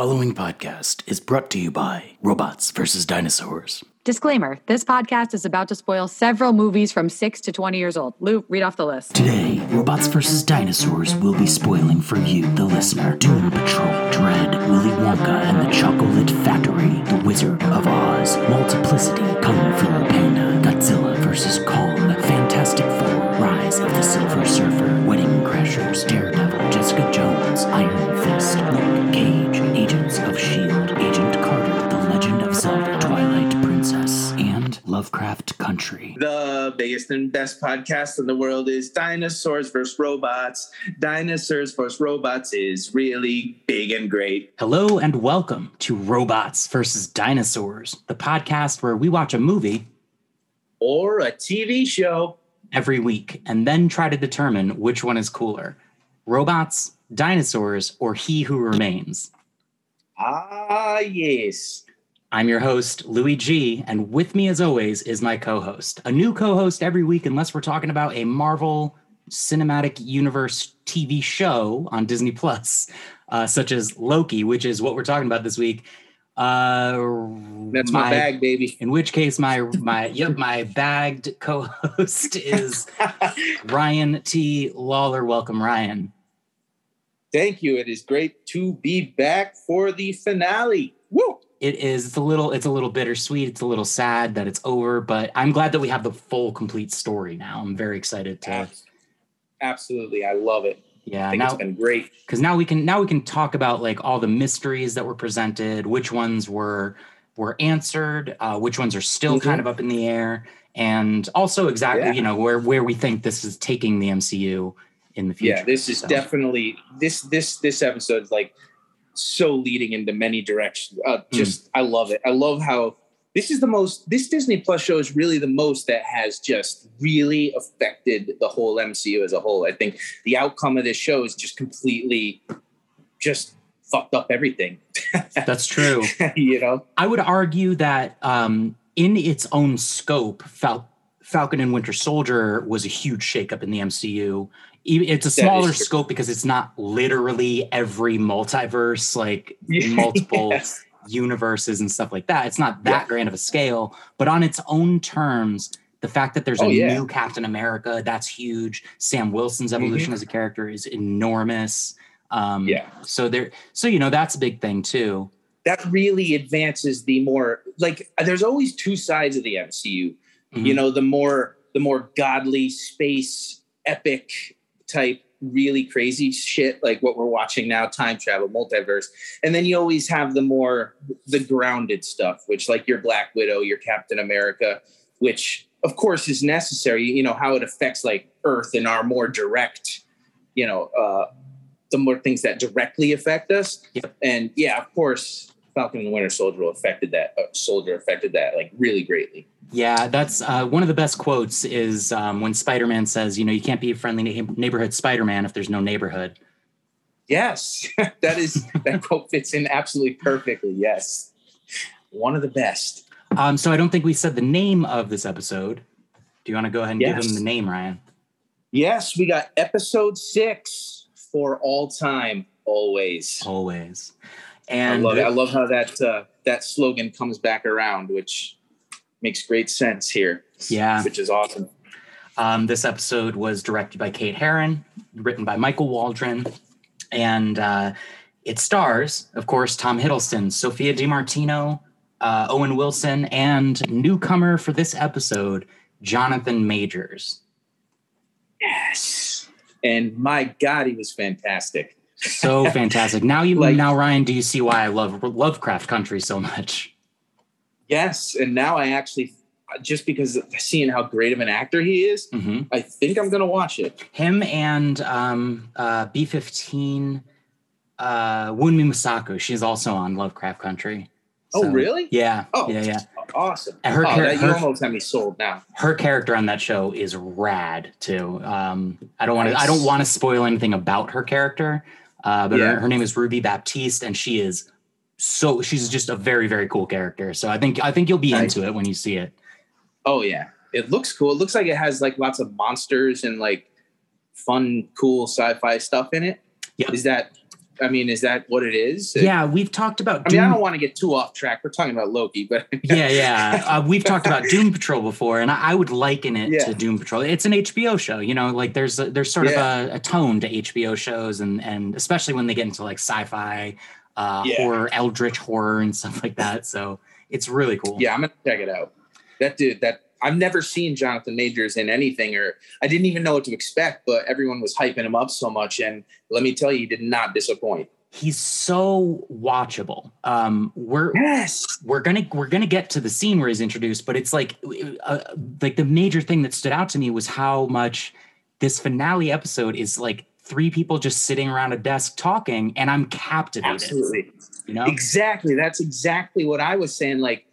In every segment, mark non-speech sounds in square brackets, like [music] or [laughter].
following podcast is brought to you by Robots vs. Dinosaurs. Disclaimer this podcast is about to spoil several movies from 6 to 20 years old. Lou, read off the list. Today, Robots vs. Dinosaurs will be spoiling for you, the listener, Doom Patrol, Dread, Willy Wonka and the Chocolate Factory, The Wizard of Oz, Multiplicity, Kung Fu Panda, Godzilla vs. Kong, The biggest and best podcast in the world is Dinosaurs vs. Robots. Dinosaurs vs. Robots is really big and great. Hello and welcome to Robots vs. Dinosaurs, the podcast where we watch a movie Or a TV show. every week and then try to determine which one is cooler robots, dinosaurs, or he who remains. Ah, yes. I'm your host, Louis G, and with me, as always, is my co host. A new co host every week, unless we're talking about a Marvel Cinematic Universe TV show on Disney Plus, uh, such as Loki, which is what we're talking about this week. Uh, That's my, bag, baby. In which case, my my [laughs] yep, my bagged co-host is [laughs] Ryan T. Lawler. Welcome, Ryan. Thank you. It is great to be back for the finale. Woo! It is it's a little it's a little bittersweet. It's a little sad that it's over, but I'm glad that we have the full complete story now. I'm very excited to Absolutely. I love it. I yeah think now it's been great. because now we can now we can talk about like all the mysteries that were presented, which ones were were answered, uh, which ones are still Mhm. kind of up in the air, and also exactly Yeah. you know where where we think this is taking the MCU in the future. yeah this is So, definitely this this this episode is like so leading into many directions uh, Hmm. just i love it i love how this is the most this disney plus show is really the most that has just really affected the whole mcu as a whole i think the outcome of this show is just completely just fucked up everything [laughs] that's true. you know I would argue that um, in its own scope, Fal- Falcon and Winter Soldier was a huge shakeup in the MCU. It's a smaller scope because it's not literally every multiverse, like [laughs] multiple Yes. universes and stuff like that. It's not that Yeah. grand of a scale, but on its own terms, the fact that there's a Oh, yeah. new Captain America, that's huge. Sam Wilson's Mm-hmm. evolution as a character is enormous. Um, yeah So there, so you know that's a big thing too. that really advances the more like there's always two sides of the mcu Mhm. you know the more the more godly space epic type really crazy shit like what we're watching now time travel multiverse and then you always have the more the grounded stuff which like your black widow your captain america which of course is necessary you know how it affects like earth and our more direct you know uh the more things that directly affect us Yep. and yeah of course falcon and the winter soldier affected that uh, soldier affected that like really greatly Yeah, that's uh, one of the best quotes is um, when Spider Man says, you know, you can't be a friendly neigh- neighborhood Spider Man if there's no neighborhood. Yes, [laughs] that is that quote fits in absolutely perfectly. Yes, one of the best. Um, so I don't think we said the name of this episode. Do you want to go ahead and give Yes. him the name, Ryan? Yes, we got episode six for all time, always. Always. I And love it. I love how that uh, that slogan comes back around, which makes great sense here. Yeah. which is awesome. Um, this episode was directed by Kate Herron, written by Michael Waldron, and uh, it stars, of course, Tom Hiddleston, Sophia Di Martino, uh, Owen Wilson, and newcomer for this episode, Jonathan Majors. Yes, and my God, he was fantastic. So [laughs] fantastic! Now you, Like- now Ryan, do you see why I love Lovecraft Country so much? Yes, and now I actually just because seeing how great of an actor he is, hmm I think I'm gonna watch it. Him and um, uh, B fifteen, uh, Wunmi Mosaku. She's also on Lovecraft Country. Oh, really? Yeah. Oh, yeah, yeah. awesome. And her oh, char- that, you her- almost have me sold now. her character on that show is rad too. Um, I don't want to. I don't want to spoil anything about her character, uh, but Yeah. her, her name is Ruby Baptiste, and she is so. She's just a very very cool character. So I think I think you'll be Nice. into it when you see it. Oh yeah, it looks cool. It looks like it has like lots of monsters and like fun, cool sci-fi stuff in it. Yep. Is that I mean, is that what it is? Yeah, we've talked about. I mean, I don't want to get too off track. We're talking about Loki, but [laughs] yeah, yeah, uh, we've talked about Doom Patrol before, and I, I would liken it Yeah. to Doom Patrol. It's an HBO show, you know, like there's a, there's sort Yeah. of a, a tone to HBO shows, and and especially when they get into like sci-fi, uh, Yeah. horror, eldritch horror, and stuff like that. So it's really cool. yeah, I'm gonna check it out. That dude, that I've never seen Jonathan Majors in anything, or I didn't even know what to expect. But everyone was hyping him up so much, and let me tell you, he did not disappoint. he's so watchable. Um, we're Yes, we're gonna we're gonna get to the scene where he's introduced, but it's like uh, like the major thing that stood out to me was how much this finale episode is like three people just sitting around a desk talking, and I'm captivated. absolutely. You know, Exactly. That's exactly what I was saying. Like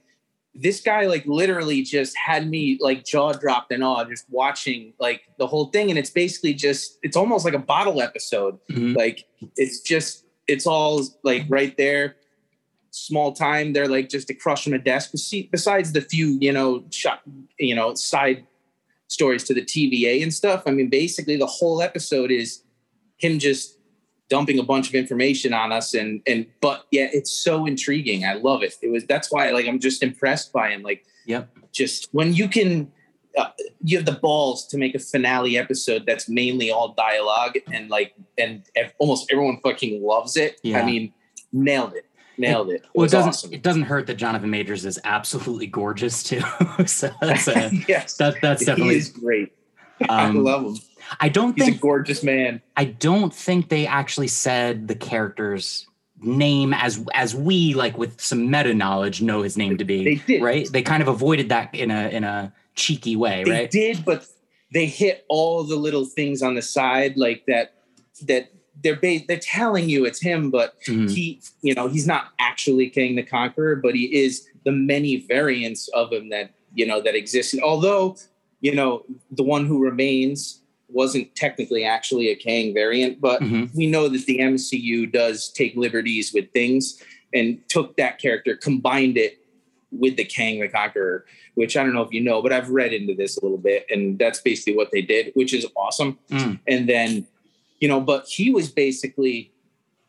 this guy, like literally just had me like jaw dropped and awe just watching like the whole thing. And it's basically just it's almost like a bottle episode. Mhm. Like it's just it's all like right there. Small time. They're like just across from a desk. Besi- Besides the few, you know, shot, you know, side stories to the TVA and stuff. I mean, basically the whole episode is him just dumping a bunch of information on us and and but yeah it's so intriguing. I love it. It was that's why like i'm just impressed by him. Like Yep. just when you can uh, you have the balls to make a finale episode that's mainly all dialogue and like and ev- almost everyone fucking loves it. Yeah. i mean nailed it. Nailed it, it well, it doesn't awesome. it doesn't hurt that Jonathan Majors is absolutely gorgeous too. [laughs] so that's a, [laughs] yes. that that's he definitely. is great. [laughs] I Um, love him I don't think he's a gorgeous man I don't think they actually said the character's name as as we like with some meta knowledge know his name to be. They did. right. They kind of avoided that in a in a cheeky way, they right? did but they hit all the little things on the side like that that they're ba- they're telling you it's him but Mhm. he you know he's not actually Kang the Conqueror but he is the many variants of him that you know that exist and although you know the one who remains wasn't technically actually a Kang variant but Mhm. we know that the MCU does take liberties with things and took that character, combined it with the Kang the Conqueror, which I don't know if you know, but I've read into this a little bit, and that's basically what they did, which is awesome. Mm. And then, you know, but he was basically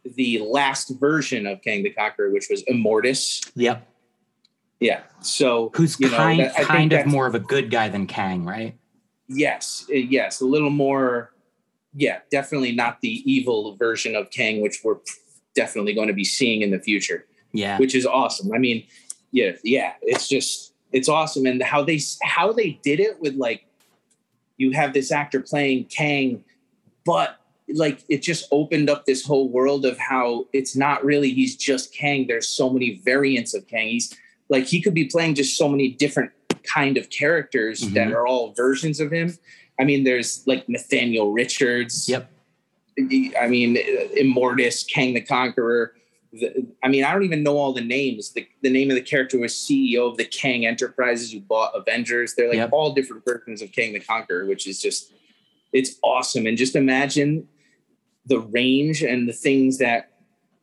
the last version of Kang the Conqueror, which was Immortus. Yep. Yeah. So Who's you know, kind that- kind of more of a good guy than Kang, right? Yes, uh, yes, a little more. Yeah, definitely not the evil version of Kang, which we're definitely going to be seeing in the future. Yeah. which is awesome. I mean, yeah, yeah, it's just it's awesome, and how they how they did it with like you have this actor playing Kang, but like it just opened up this whole world of how it's not really he's just Kang. There's so many variants of Kang. He's like he could be playing just so many different kind of characters that Mhm. are all versions of him. I mean, there's like Nathaniel Richards. Yep. I mean, Immortus, Kang the Conqueror. The, I mean, I don't even know all the names. The, the name of the character was CEO of the Kang Enterprises who bought Avengers. They're like Yep. all different versions of Kang the Conqueror, which is just, it's awesome. And just imagine the range and the things that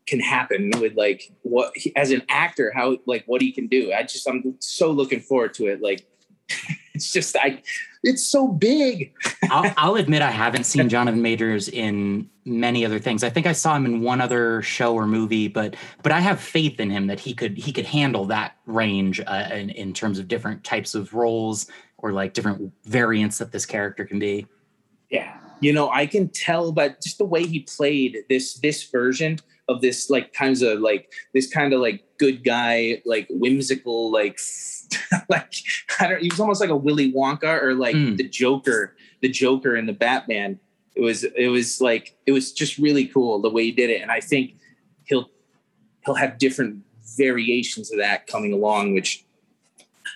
can happen with like what as an actor, how like what he can do. I just, I'm so looking forward to it. Like, [laughs] it's just, I, it's so big. [laughs] I'll, I'll admit I haven't seen Jonathan Majors in many other things. I think I saw him in one other show or movie, but but I have faith in him that he could he could handle that range uh, in, in terms of different types of roles or like different variants that this character can be. Yeah. You know, I can tell by just the way he played this this version of this like kinds of like this kind of like good guy, like whimsical, like [laughs] like I don't he was almost like a Willy Wonka or like Mm. the Joker, the Joker in the Batman. It was it was like it was just really cool the way he did it. And I think he'll he'll have different variations of that coming along, which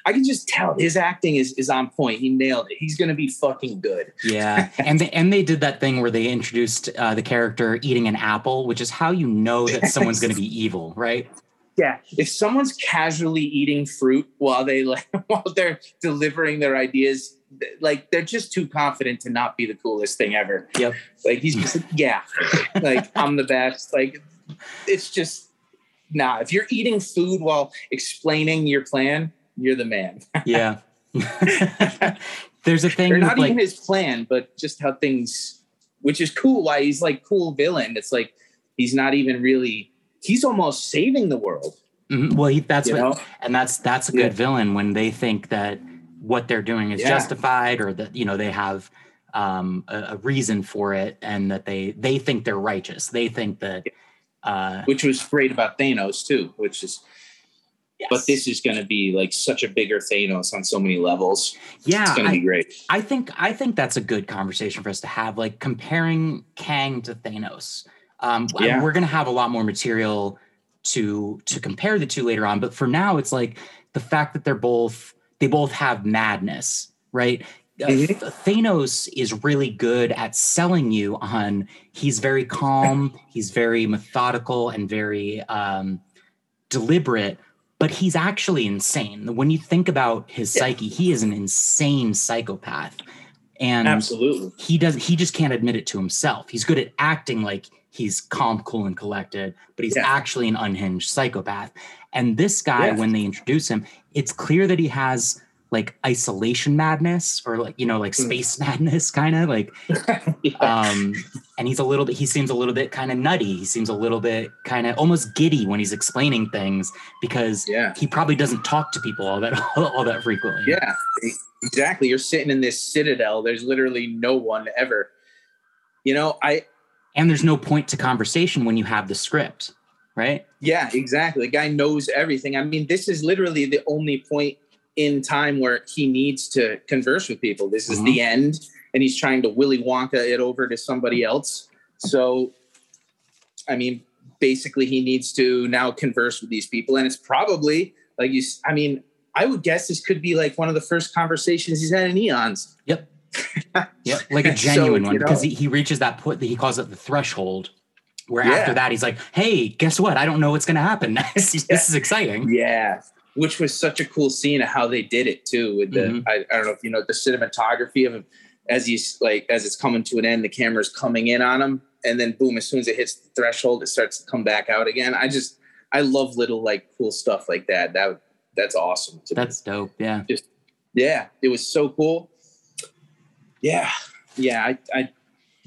I can just tell his acting is is on point. He nailed it. He's gonna be fucking good. Yeah, [laughs] and they, and they did that thing where they introduced uh, the character eating an apple, which is how you know that someone's going to be evil, right? Yeah, if someone's casually eating fruit while they like [laughs] while they're delivering their ideas, like they're just too confident to not be the coolest thing ever. Yep. Like he's just [laughs] yeah, like I'm the best. Like it's just nah. If you're eating food while explaining your plan, you're the man. [laughs] Yeah. [laughs] There's a thing or with not like even his plan, but just how things, which is cool. Why he's like cool villain. It's like He's not even really. He's almost saving the world. Mhm. Well, he, that's what, know? and that's that's a good Yeah. villain when they think that what they're doing is Yeah. justified, or that you know they have um, a, a reason for it, and that they they think they're righteous. They think that. Uh, which was great about Thanos too. Which is, but this is going to be like such a bigger Thanos on so many levels. yeah, It's going to be great. I think I think that's a good conversation for us to have, like comparing Kang to Thanos. Um, I mean, Yeah. we're going to have a lot more material to to compare the two later on, but for now, it's like the fact that they're both they both have madness, right? Uh, Mhm. Th- Thanos is really good at selling you on he's very calm, he's very methodical, and very um, deliberate, but he's actually insane. When you think about his Yeah. psyche, he is an insane psychopath. And Absolutely. he does he just can't admit it to himself. He's good at acting like he's calm, cool, and collected, but he's Yeah. actually an unhinged psychopath. And this guy, Yeah. when they introduce him, it's clear that he has like isolation madness or like, you know, like Mm. space [laughs] madness, kind of like [laughs] um and he's a little bit he seems a little bit kind of nutty he seems a little bit kind of almost giddy when he's explaining things because yeah. he probably doesn't talk to people all that [laughs] all that frequently Yeah. Exactly. You're sitting in this citadel. There's literally no one ever. You know, I and there's no point to conversation when you have the script right Yeah, exactly. The guy knows everything. I mean, this is literally the only point in time where he needs to converse with people. This is the mm-hmm. end, and he's trying to Willy Wonka it over to somebody else. So, I mean, basically, he needs to now converse with these people, and it's probably like you. I mean, I would guess this could be like one of the first conversations he's had in eons. yep [laughs] yep like a So, genuine one you because know- he, he reaches that point that he calls it the threshold where Yeah. after that he's like hey guess what i don't know what's going to happen next [laughs] Yeah. this is exciting Yeah, which was such a cool scene of how they did it too. With the Mhm. I, I don't know if you know the cinematography of him as he's like as it's coming to an end, the camera's coming in on him, and then boom, as soon as it hits the threshold, it starts to come back out again. I just I love little like cool stuff like that. That that's awesome. to me. that's dope yeah just yeah, it was so cool. Yeah, yeah, I, I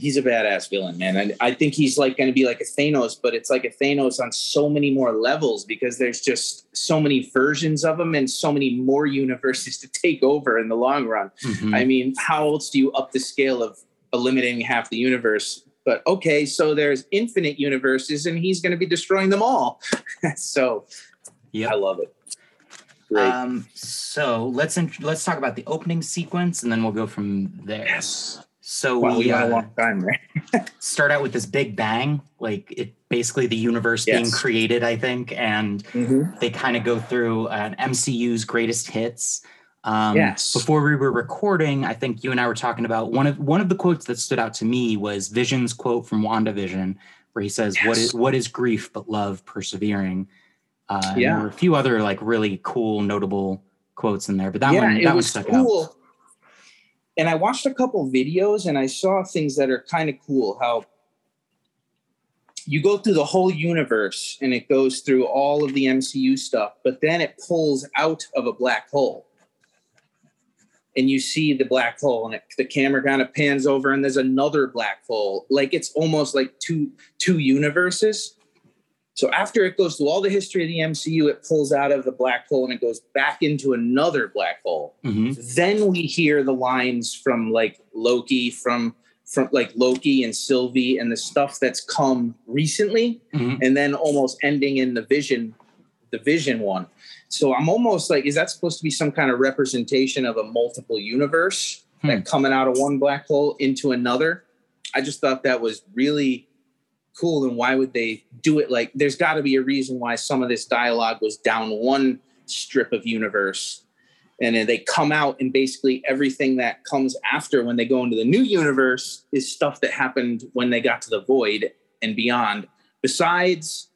he's a badass villain, man. And I think he's like going to be like a Thanos, but it's like a Thanos on so many more levels because there's just so many versions of him and so many more universes [laughs] to take over in the long run. Mhm. I mean, how else do you up the scale of eliminating half the universe? But okay, so there's infinite universes, and he's going to be destroying them all. [laughs] so yeah, I love it. Great. Um, so let's in, let's talk about the opening sequence, and then we'll go from there. yes. So Wow, we we got a uh, long time there. [laughs] start out with this big bang, like it basically the universe being created, I think, and Mhm. they kind of go through an MCU's greatest hits. Um, Yes. Before we were recording, I think you and I were talking about one of one of the quotes that stood out to me was Vision's quote from WandaVision, where he says, "What Yes. is what is grief but love persevering?" Uh, Yeah. there were a few other like really cool, notable quotes in there, but that yeah, one that one was stuck out. And I watched a couple videos and I saw things that are kind of cool. How you go through the whole universe and it goes through all of the MCU stuff, but then it pulls out of a black hole. And you see the black hole, and it, the camera kind of pans over, and there's another black hole. Like it's almost like two two universes. So after it goes through all the history of the MCU, it pulls out of the black hole and it goes back into another black hole. Mhm. Then we hear the lines from like Loki, from from like Loki and Sylvie and the stuff that's come recently, Mhm. and then almost ending in the Vision, the Vision one. So I'm almost like, is that supposed to be some kind of representation of a multiple universe Hmm. that coming out of one black hole into another? I just thought that was really cool. And why would they do it? Like, there's got to be a reason why some of this dialogue was down one strip of universe. And then they come out, and basically everything that comes after when they go into the new universe is stuff that happened when they got to the void and beyond. Besides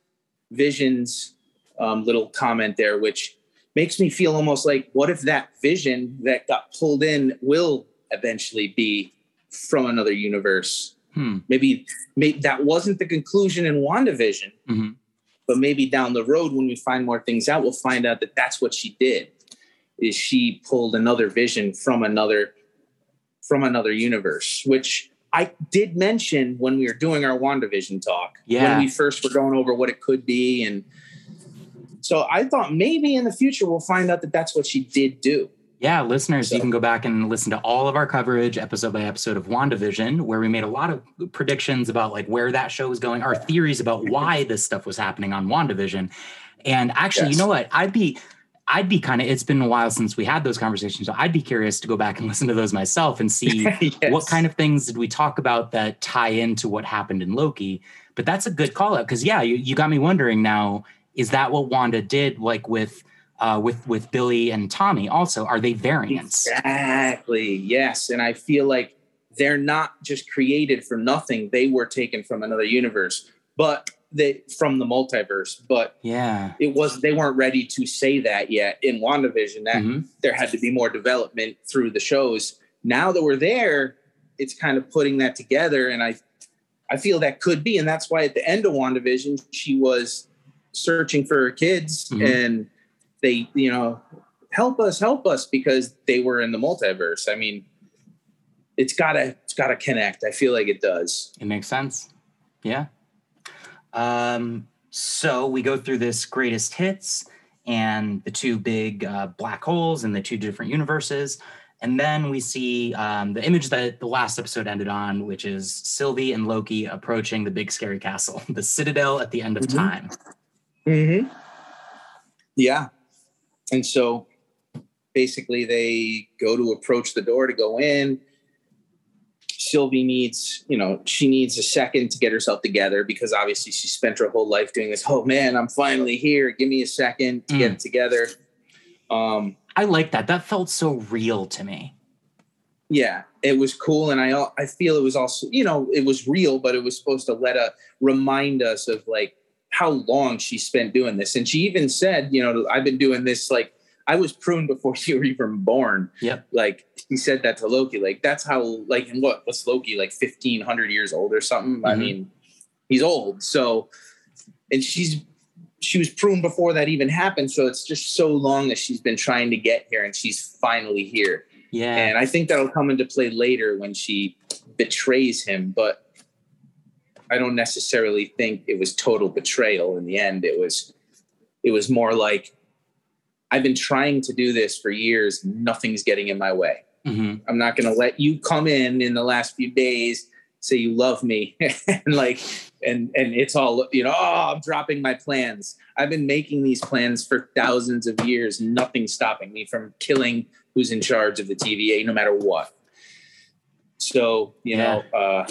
Vision's um, little comment there, which makes me feel almost like, what if that vision that got pulled in will eventually be from another universe? Hmm. Maybe, maybe that wasn't the conclusion in WandaVision, Mhm. but maybe down the road when we find more things out, we'll find out that that's what she did. Is she pulled another vision from another from another universe, which I did mention when we were doing our WandaVision talk, Yeah. when we first were going over what it could be. And so I thought maybe in the future we'll find out that that's what she did do. Yeah, listeners, you can go back and listen to all of our coverage episode by episode of WandaVision, where we made a lot of predictions about like where that show was going, our theories about mm-hmm. why this stuff was happening on WandaVision. And actually, Yes. you know what? I'd be I'd be kind of it's been a while since we had those conversations. So I'd be curious to go back and [laughs] listen to those myself and see [laughs] Yes. what kind of things did we talk about that tie into what happened in Loki. But that's a good call out because yeah, you, you got me wondering now, is that what Wanda did like with uh with with Billy and Tommy also? Are they variants? Exactly. Yes. And I feel like they're not just created from nothing. They were taken from another universe, but they from the multiverse. But Yeah. it was they weren't ready to say that yet in WandaVision. That Mhm. there had to be more development through the shows. Now that we're there, it's kind of putting that together. And I I feel that could be. And that's why at the end of WandaVision, she was searching for her kids Mhm. and they, you know, help us, help us because they were in the multiverse. I mean, it's gotta it's gotta connect. I feel like it does. It makes sense. Yeah. Um, so we go through this greatest hits and the two big uh, black holes and the two different universes. And then we see um, the image that the last episode ended on, which is Sylvie and Loki approaching the big scary castle, [laughs] the citadel at the end of Mhm. time. Mm-hmm. Yeah. And so basically they go to approach the door to go in. Sylvie needs, you know, she needs a second to get herself together because obviously she spent her whole life doing this. Oh man, I'm finally here. Give me a second to get it together. Um, I like that. That felt so real to me. yeah, it was cool, and I I feel it was also you know it was real, but it was supposed to let a remind us of like how long she spent doing this, and she even said, you know, I've been doing this like I was pruned before [laughs] you were even born. Yeah. Like he said that to Loki, like that's how like and what what's Loki like fifteen hundred years old or something? I Mhm. mean, he's old, so and she's she was pruned before that even happened, so it's just so long that she's been trying to get here, and she's finally here. Yeah. And I think that'll come into play later when she betrays him, but I don't necessarily think it was total betrayal in the end. It was it was more like I've been trying to do this for years, nothing's getting in my way. Mhm. I'm not going to let you come in in the last few days say you love me [laughs] and like and and it's all you know oh i'm dropping my plans i've been making these plans for thousands of years nothing's stopping me from killing who's in charge of the tva no matter what so you know uh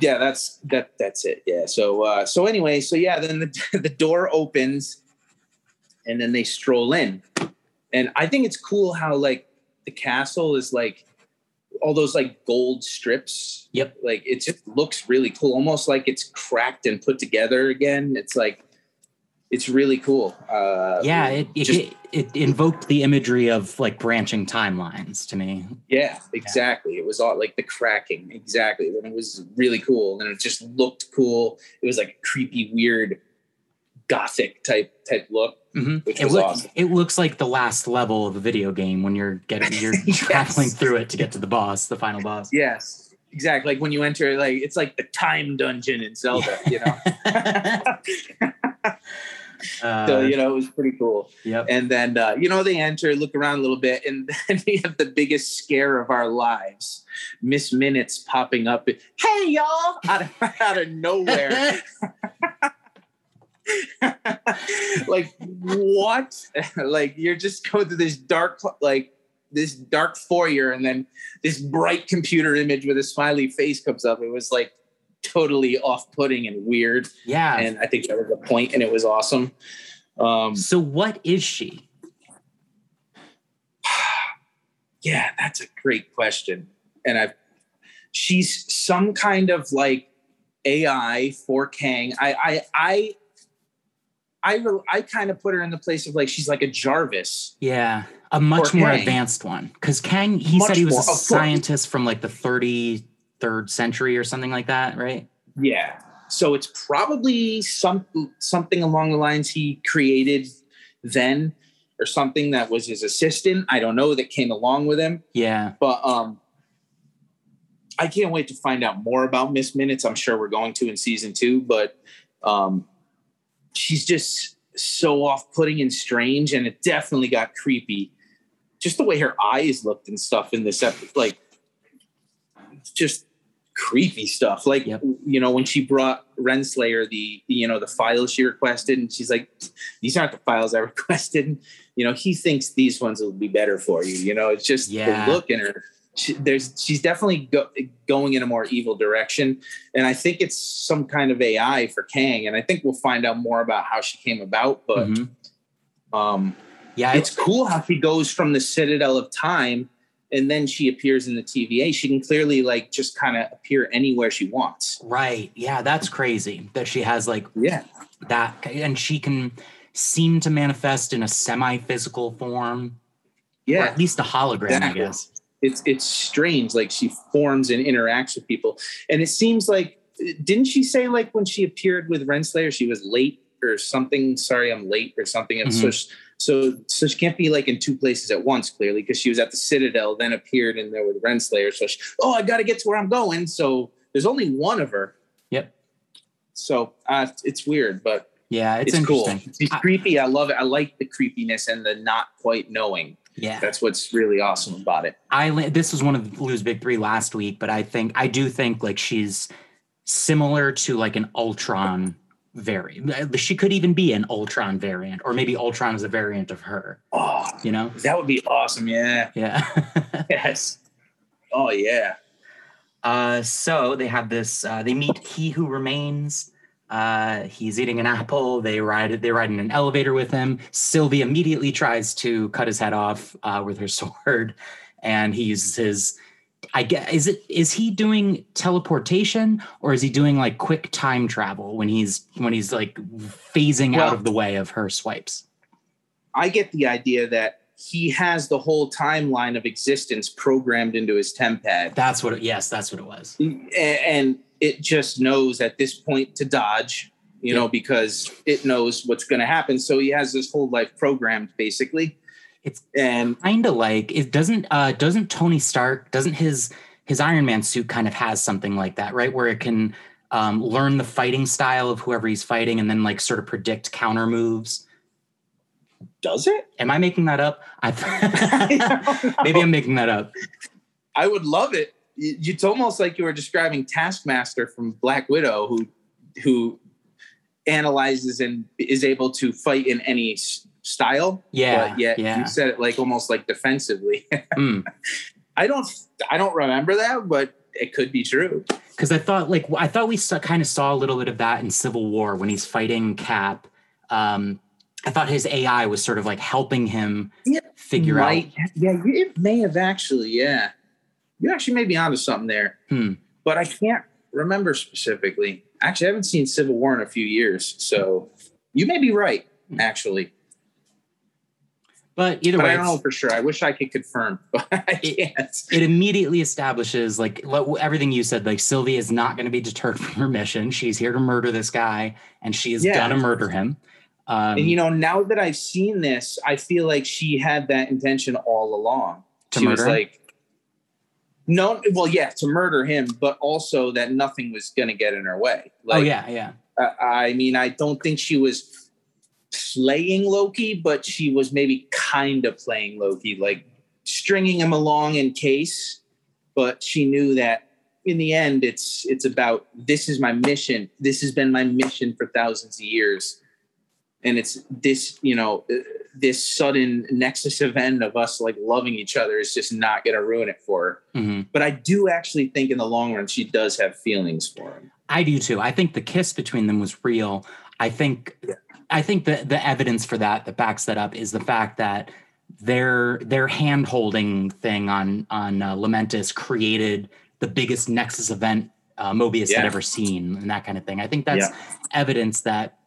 yeah that's that that's it yeah. So uh so anyway so yeah then the, [laughs] the door opens and then they stroll in. And i think it's cool how like the castle is like all those like gold strips. Yep. like it just looks really cool almost like it's cracked and put together again. It's like it's really cool uh Yeah, it it, just- it it invoked the imagery of like branching timelines to me. Yeah, exactly. It was all like the cracking, exactly. And it was really cool. And it just looked cool. It was like creepy, weird, gothic type type look. Mhm. Which it, was look- awesome. it looks like the last level of a video game when you're getting you're [laughs] Yes. traveling through it to get to the boss, the final boss. Yes, exactly. Like when you enter, like it's like the time dungeon in Zelda. You know, [laughs] Uh, so you know it was pretty cool. yep. And then uh, you know they enter, look around a little bit, and [laughs] then we have the biggest scare of our lives. Miss Minutes popping up. Hey y'all! Out of [laughs] out of nowhere. [laughs] like what? like you're just going through this dark like this dark foyer, and then this bright computer image with a smiley face comes up. It was like totally off-putting and weird, yeah. and I think that was the point, and it was awesome. Um, so what is she? [sighs] Yeah, that's a great question. And I've she's some kind of like AI for Kang. I I I I, re- I kind of put her in the place of like she's like a Jarvis. Yeah, a much more Kang. advanced one. Because Kang, he Much said he was more, a of course. scientist from like the 33rd century or something like that, right? Yeah. So it's probably some something along the lines he created then or something that was his assistant. I don't know that came along with him. Yeah. but um I can't wait to find out more about Miss Minutes. I'm sure we're going to in season two, but um, she's just so off-putting and strange, and it definitely got creepy. Just the way her eyes looked and stuff in this episode, like just creepy stuff. Like Yep. you know when she brought Renslayer the you know the files she requested, and she's like, "These aren't the files I [laughs] requested." And, you know he thinks these ones will be better for you. You know it's just Yeah. the look in her. She, there's she's definitely go, going in a more evil direction, and I think it's some kind of AI for Kang, and I think we'll find out more about how she came about. But Mhm. um, Yeah, it's cool how she goes from the Citadel of Time and then she appears in the TVA. She can clearly like just kind of appear anywhere she wants. right. Yeah, that's crazy that she has like Yeah. that, and she can seem to manifest in a semi-physical form, or Yeah. at least a hologram, Exactly. I guess. It's it's strange. Like she forms and interacts with people. And it seems like didn't she say like when she appeared with Renslayer, she was late or something? Sorry, I'm late or something. And so Mhm. So so she can't be like in two places at once, clearly, because she was at the Citadel, then appeared in there with Renslayer. So she, oh, I gotta get to where I'm going. So there's only one of her. Yep. So uh, it's weird, but Yeah, it's, it's, cool. interesting. She's creepy. I love it. I like the creepiness and the not quite knowing. Yeah, That's what's really awesome about it. I this was one of Lou's big three last week, but I think I do think like she's similar to like an Ultron variant. She could even be an Ultron variant, or maybe Ultron is a variant of her. Oh, You know? that would be awesome. Yeah. Yeah. [laughs] Yes. Oh yeah. uh, so they have this. Uh, they meet He Who Remains. Uh, he's eating an apple. They ride. They ride in an elevator with him. Sylvie immediately tries to cut his head off uh, with her [laughs] sword, and he uses his. I guess Is it? Is he doing teleportation or is he doing like quick time travel when he's when he's like phasing out of the way of her swipes? I get the idea that he has the whole timeline of existence programmed into his tempad, That's what. It, yes, that's what it was. And it just knows at this point to dodge. You know, because it knows what's going to happen. So he has this whole life programmed, basically. It's And kind of like it doesn't uh doesn't Tony Stark doesn't his his Iron Man suit kind of has something like that, right? Where it can um, learn the fighting style of whoever he's fighting and then like sort of predict counter moves. does it? Am I making that up? I [laughs] [laughs] maybe I'm making that up. I would love it. It's almost like you were describing Taskmaster from Black Widow, who who analyzes and is able to fight in any style. Yeah, but yet yeah. you said it like almost like defensively. [laughs] Mm. I don't I don't remember that, but it could be true. because I thought like I thought we saw, kind of saw a little bit of that in Civil War when he's fighting Cap. Um, I thought his AI was sort of like helping him Yeah, figure out. Yeah, it may have actually. Yeah, you actually may be onto something there. Hmm. But I can't remember specifically. Actually, I haven't seen Civil War in a few years, so you may be right. Hmm. Actually, But either but way, I don't know for sure. I wish I could confirm, [laughs] but I It- can't. it immediately establishes like everything you said. Like Sylvie is not going to be deterred [laughs] from her mission. She's here to murder this guy, and she is Yeah. gonna murder him. Um, and you know, now that I've seen this, I feel like she had that intention all along. To she was murder him? like, no, well, yeah, to murder him, but also that nothing was going to get in her way. oh Like, yeah, yeah. I- I mean, I don't think she was playing Loki, but she was maybe kind of playing Loki, like stringing him along in case. But she knew that in the end, it's it's about this is my mission. This has been my mission for thousands of years, and it's this you know this sudden nexus event of us like loving each other is just not going to ruin it for her. Mhm. But I do actually think in the long run she does have feelings for him. I do too. I think the kiss between them was real. I think Yeah. I think the the evidence for that that backs that up is the fact that their their hand holding thing on on uh, Lamentis created the biggest Nexus event uh, Mobius had ever seen, and that kind of thing. I think that's Yeah. evidence that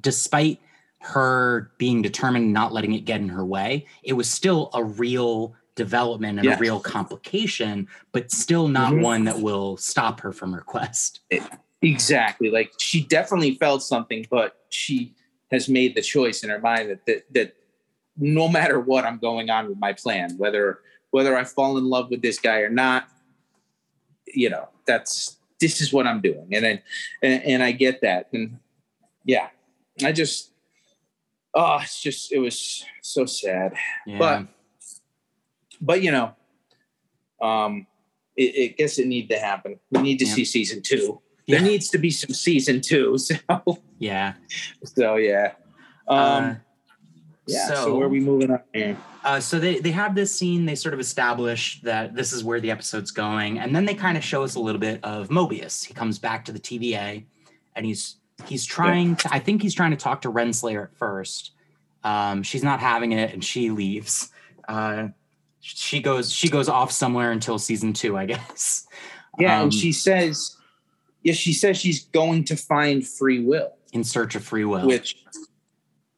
despite her being determined, not letting it get in her way, it was still a real development and Yeah. a real complication, but still not Mhm. one that will stop her from her quest. Exactly. Like she definitely felt something, but she has made the choice in her mind that that, that no matter what, I'm going on with my plan. Whether whether I fall in love with this guy or not, you know, that's this is what I'm doing, and then and, and I get that, and yeah, I just oh, it's just it was so sad, Yeah. but but you know, um, it, it guess it need to happen. We need to Yeah. see season two. Yeah. There needs to be some season two. [laughs] So yeah. so yeah. Um, Uh, yeah. So, so- where are we moving on here? Uh, so they they have this scene. They sort of establish that this is where the episode's going, and then they kind of show us a little bit of Mobius. He comes back to the TVA, and he's he's trying. To, I think he's trying to talk to Renslayer at first. Um, she's not having it, and she leaves. Uh, she goes she goes off somewhere until season two, I guess. Yeah, Um, and she says, yeah, she says she's going to find free will, in search of free will. which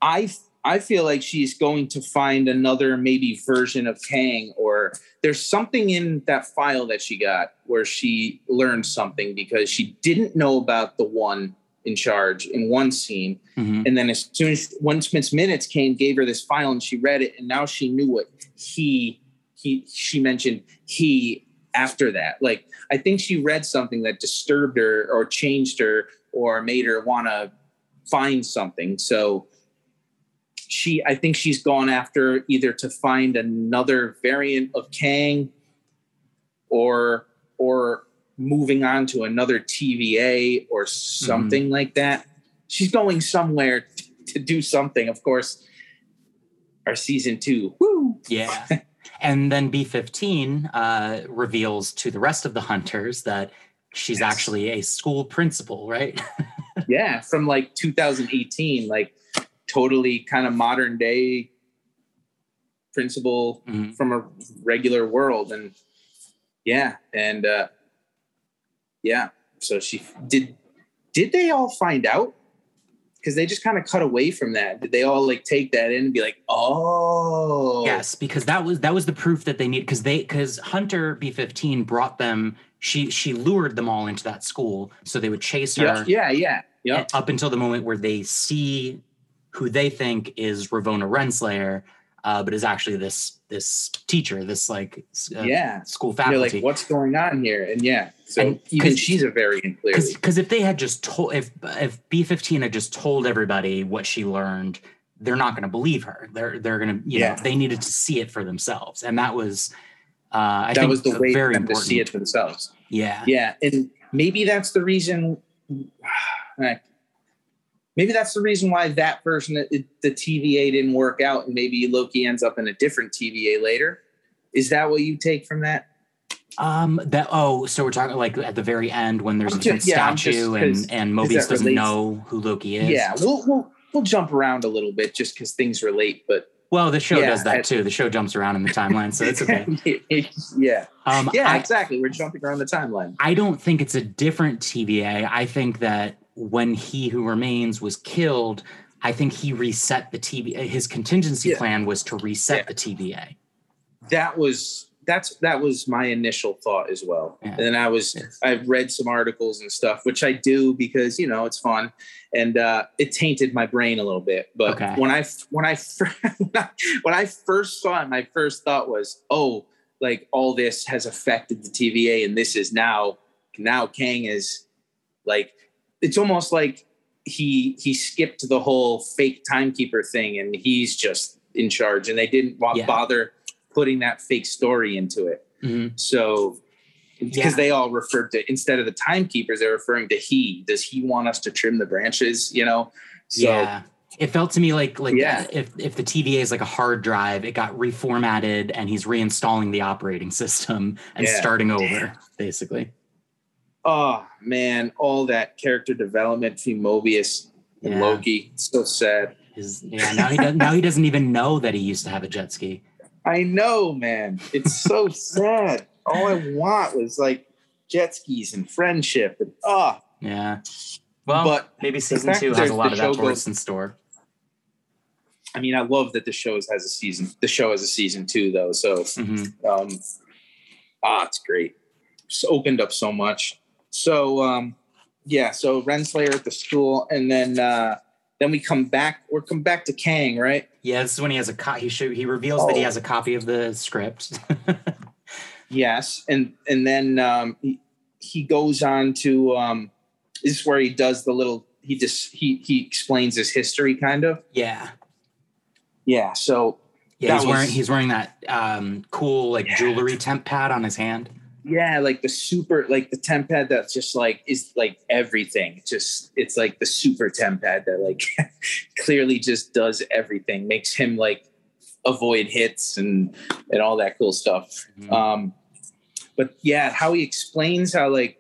I I feel like she's going to find another maybe version of Kang, or there's something in that file that she got where she learned something because she didn't know about the one in charge in one scene, Mhm. and then as soon as once Miss Minutes came, gave her this file and she read it, and now she knew what he he she mentioned he after that. Like I think she read something that disturbed her or changed her or made her want to find something. So she I think she's gone after either to find another variant of Kang or or moving on to another TVA or something like that. She's going somewhere t- to do something. Of course, our season two. Woo! Yeah. and then B15 uh, reveals to the rest of the hunters that she's Yes. actually a school principal, right? [laughs] yeah, from like 2018, like totally kind of modern day principal Mhm. from a regular world. And yeah, and uh yeah, so she did did they all find out? Because they just kind of cut away from that. Did they all like take that in and be like, oh Yes, because that was that was the proof that they need because they because Hunter B15 brought them she she lured them all into that school so they would chase her Yeah, yeah, yeah. Yeah. up until the moment where they see who they think is Ravona Renslayer, uh, but is actually this this teacher, this like uh, yeah. school You're faculty. like, what's going on here? And yeah, so And- even she's a variant clearly. because if they had just told if if b15 had just told everybody what she learned they're not going to believe her they're they're going to you Yeah. know they needed to see it for themselves and that was uh i that think was the way for them to see it for themselves. yeah Yeah, and maybe that's the reason. [sighs] Maybe that's the reason why that version, of it- the TVA didn't work out, and maybe Loki ends up in a different TVA later. Is that what you take from that? um that oh so we're talking like at the very end when there's I'm a yeah, statue just- and and mobius doesn't relates- know who loki is Yeah, we'll we'll we'll jump around a little bit just because things relate, but well the show Yeah, does that I- too the show jumps around in the timeline so it's okay [laughs] yeah, um yeah, I, exactly. We're jumping around the timeline. I don't think it's a different TVA. I think that when he who remains was killed, I think he reset the TVA. His contingency Yeah. plan was to reset the TVA. That was that's that was my initial thought as well. Yeah. And then I was Yes. I've read some articles and stuff, which I do because you know it's fun, and uh, it tainted my brain a little bit. But Okay. when I when I [laughs] when I first saw it, my first thought was, oh, like all this has affected the TVA, and this is now now Kang is like it's almost like he he skipped the whole fake timekeeper thing, and he's just in charge, and they didn't Yeah. bother putting that fake story into it. Mhm. So because Yeah. they all referred to instead of the timekeepers, they're referring to he. Does he want us to trim the branches? You know? So yeah. It felt to me like like Yeah. if if the TVA is like a hard drive, it got reformatted and he's reinstalling the operating system and Yeah. starting over, basically. oh man, all that character development between Mobius and. Loki. It's so sad. His, yeah, now he does, now he doesn't even know that he used to have a jet ski. I know, man. It's so [laughs] sad. All I want was like jet skis and friendship and ah. Yeah. Well, But maybe season two has a lot of that for us in store. I mean, I love that the show has a season. The show has a season two, though. So Mhm. um ah it's great it's opened up so much so um yeah so renslayer at the school and then uh then we come back we're come back to kang right Yeah, this is when he has a co- he show, he reveals that he Oh. has a copy of the script. [laughs] yes and and then um he- he goes on to um, this is where he does the little he just he he explains his history kind of Yeah. yeah so Yeah, he's wearing he's wearing that um, cool like Yeah. jewelry temp pad on his hand. Yeah like the super like the TemPad that's just like is like everything It's just it's like the super TemPad that like [laughs] clearly just does everything makes him like avoid hits and and all that cool stuff Mhm. um but yeah how he explains how like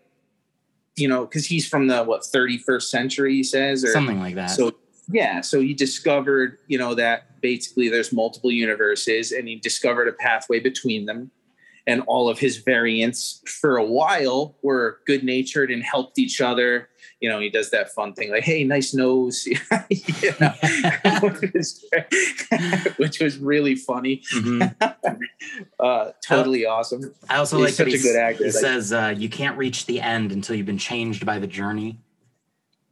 you know because he's from the what 31st century he says or Something like that. so yeah, so he discovered, you know, that basically there's multiple universes and he discovered a pathway between them. And all of his variants for a while were good natured and helped each other. You know, he does that fun thing like, hey, nice nose. [laughs] you know, [laughs] [laughs] which, was, which was really funny. Mhm. Uh, totally awesome. I also He's like that such a he, good actor, He like- says uh, you can't reach the end until you've been changed by the journey.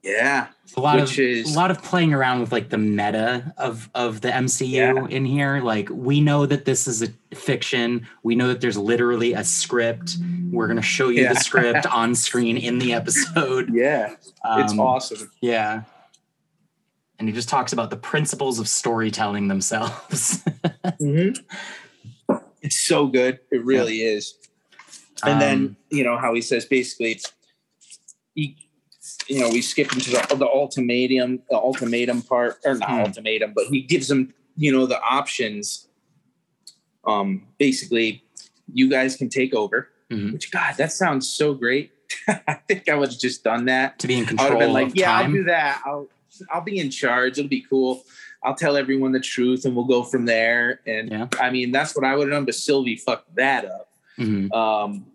Yeah. A lot Which of is- a lot of playing around with like the meta of of the MCU Yeah. in here. Like we know that this is a fiction. We know that there's literally a script. We're gonna show you Yeah. the script [laughs] on screen in the episode. Yeah. It's Um, awesome. Yeah. And he just talks about the principles of storytelling themselves. [laughs] Mhm. It's so good. It really is. and then Um, you know how he says basically he you know we skip into the, the ultimatum the ultimatum part or not Hmm. ultimatum but he gives them you know the options um basically you guys can take over Mhm. which god that sounds so great [laughs] i think i would have just done that to be in control. i would have been like yeah i'll do that i'll i'll be in charge it'll be cool i'll tell everyone the truth and we'll go from there and Yeah. i mean that's what i would have done but sylvie fucked that up Mhm. um,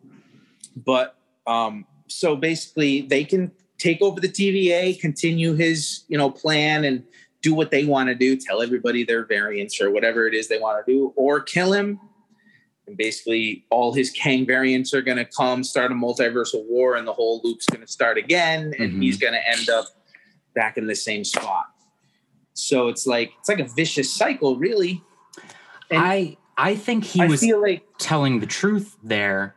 but um, so basically, they can take over the TVA, continue his you know plan, and do what they want to do. Tell everybody their variants or whatever it is they want to do, or kill him. And basically, all his Kang variants are going to come, start a multiversal war, and the whole loop's going to start again, and Mhm. he's going to end up back in the same spot. So it's like it's like a vicious cycle, really. And I I think he I was feel like, telling the truth there.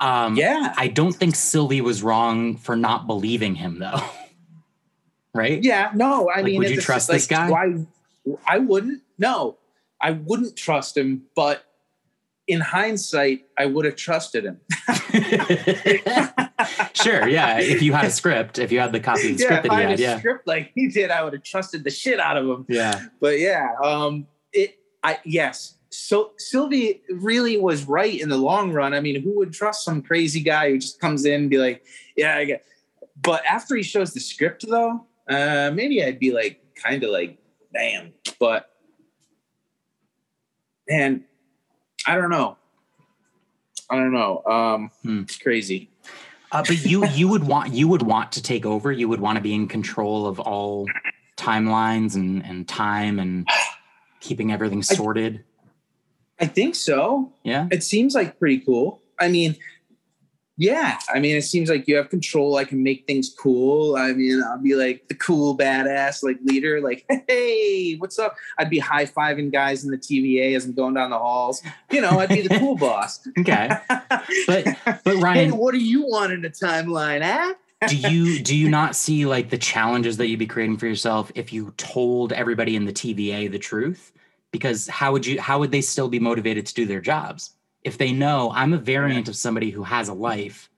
Um, yeah, I don't think Sylvie was wrong for not believing him, though. [laughs] right? Yeah, no, I Like, mean, would you trust like, this guy? Why? I wouldn't. No, I wouldn't trust him. But in hindsight, I would have trusted him. [laughs] sure. Yeah. If you had a script, if you had the copy of the yeah, script that he had had, a yeah. script like he did, I would have trusted the shit out of him. Yeah. But yeah, um, it. I yes. So Sylvie really was right in the long run. I mean, who would trust some crazy guy who just comes in and be like, "Yeah, I get." But after he shows the script, though, uh, maybe I'd be like, kind of like, "Damn!" But man, I don't know. I don't know. Um, Hmm. It's crazy. Uh, but you you would want you would want to take over. You would want to be in control of all timelines and and time and keeping everything sorted. I think so. Yeah. It seems like pretty cool. I mean, yeah. I mean, it seems like you have control. I can make things cool. I mean, I'll be like the cool badass like leader. Like, [laughs] hey, what's up? I'd be high fiving guys in the TVA as I'm going down the halls. You know, I'd be the cool [laughs] boss. [laughs] Okay. But but hey, Ryan, what do you want in a timeline, huh? do you do you not see like the challenges that you'd be creating for yourself if you told everybody in the TVA the truth? Because how would you how would they still be motivated to do their jobs if they know I'm a variant of somebody who has a life,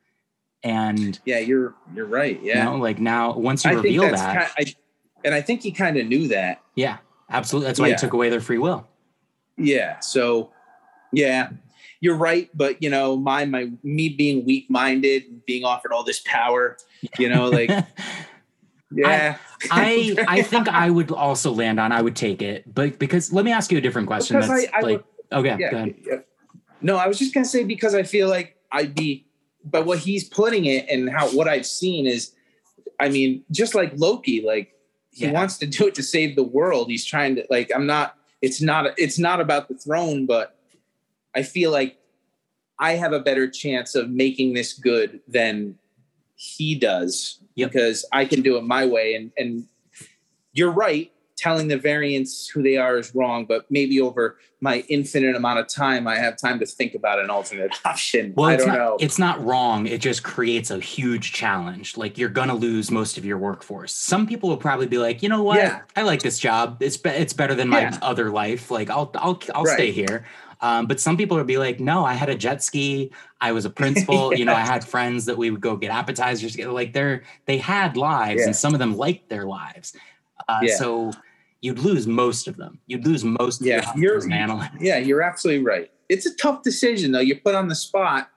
and Yeah, you're you're right. you Yeah, know like now once you I reveal that, ki- I, and I think he kind of knew that. yeah, absolutely. That's why Yeah. you took away their free will. Yeah. So, yeah, you're right. But you know, my my me being weak minded, being offered all this power, you know, like [laughs] yeah, [laughs] I I think I would also land on I would take it, but because let me ask you a different question. Because That's I- I like okay, yeah, go ahead. yeah. No, I was just gonna say because I feel like I'd be, but what he's putting it and how what I've seen is, I mean, just like Loki, like he Yeah. wants to do it to save the world. He's trying to like I'm not. It's not. It's not about the throne, but I feel like I have a better chance of making this good than he does Yep. because I can do it my way. And and you're right. telling the variants who they are is wrong, but maybe over my infinite amount of time, I have time to think about an alternate [laughs] option. Well, I don't not, know. It's not wrong. It just creates a huge challenge. Like you're gonna lose most of your workforce. Some people will probably be like, you know what? Yeah. I like this job. It's be- it's better than my Yeah. other life. Like I'll I'll I'll Right. stay here. Um, but some people would be like, no, I had a jet ski. I was a [laughs] principal. You know, I had friends that we would go get appetizers. together. Like they're they had lives, Yeah. and some of them liked their lives. Uh, Yeah. So you'd lose most of them. You'd lose most. Yeah, you're- yeah, you're absolutely right. It's a tough decision though. You're put on the spot.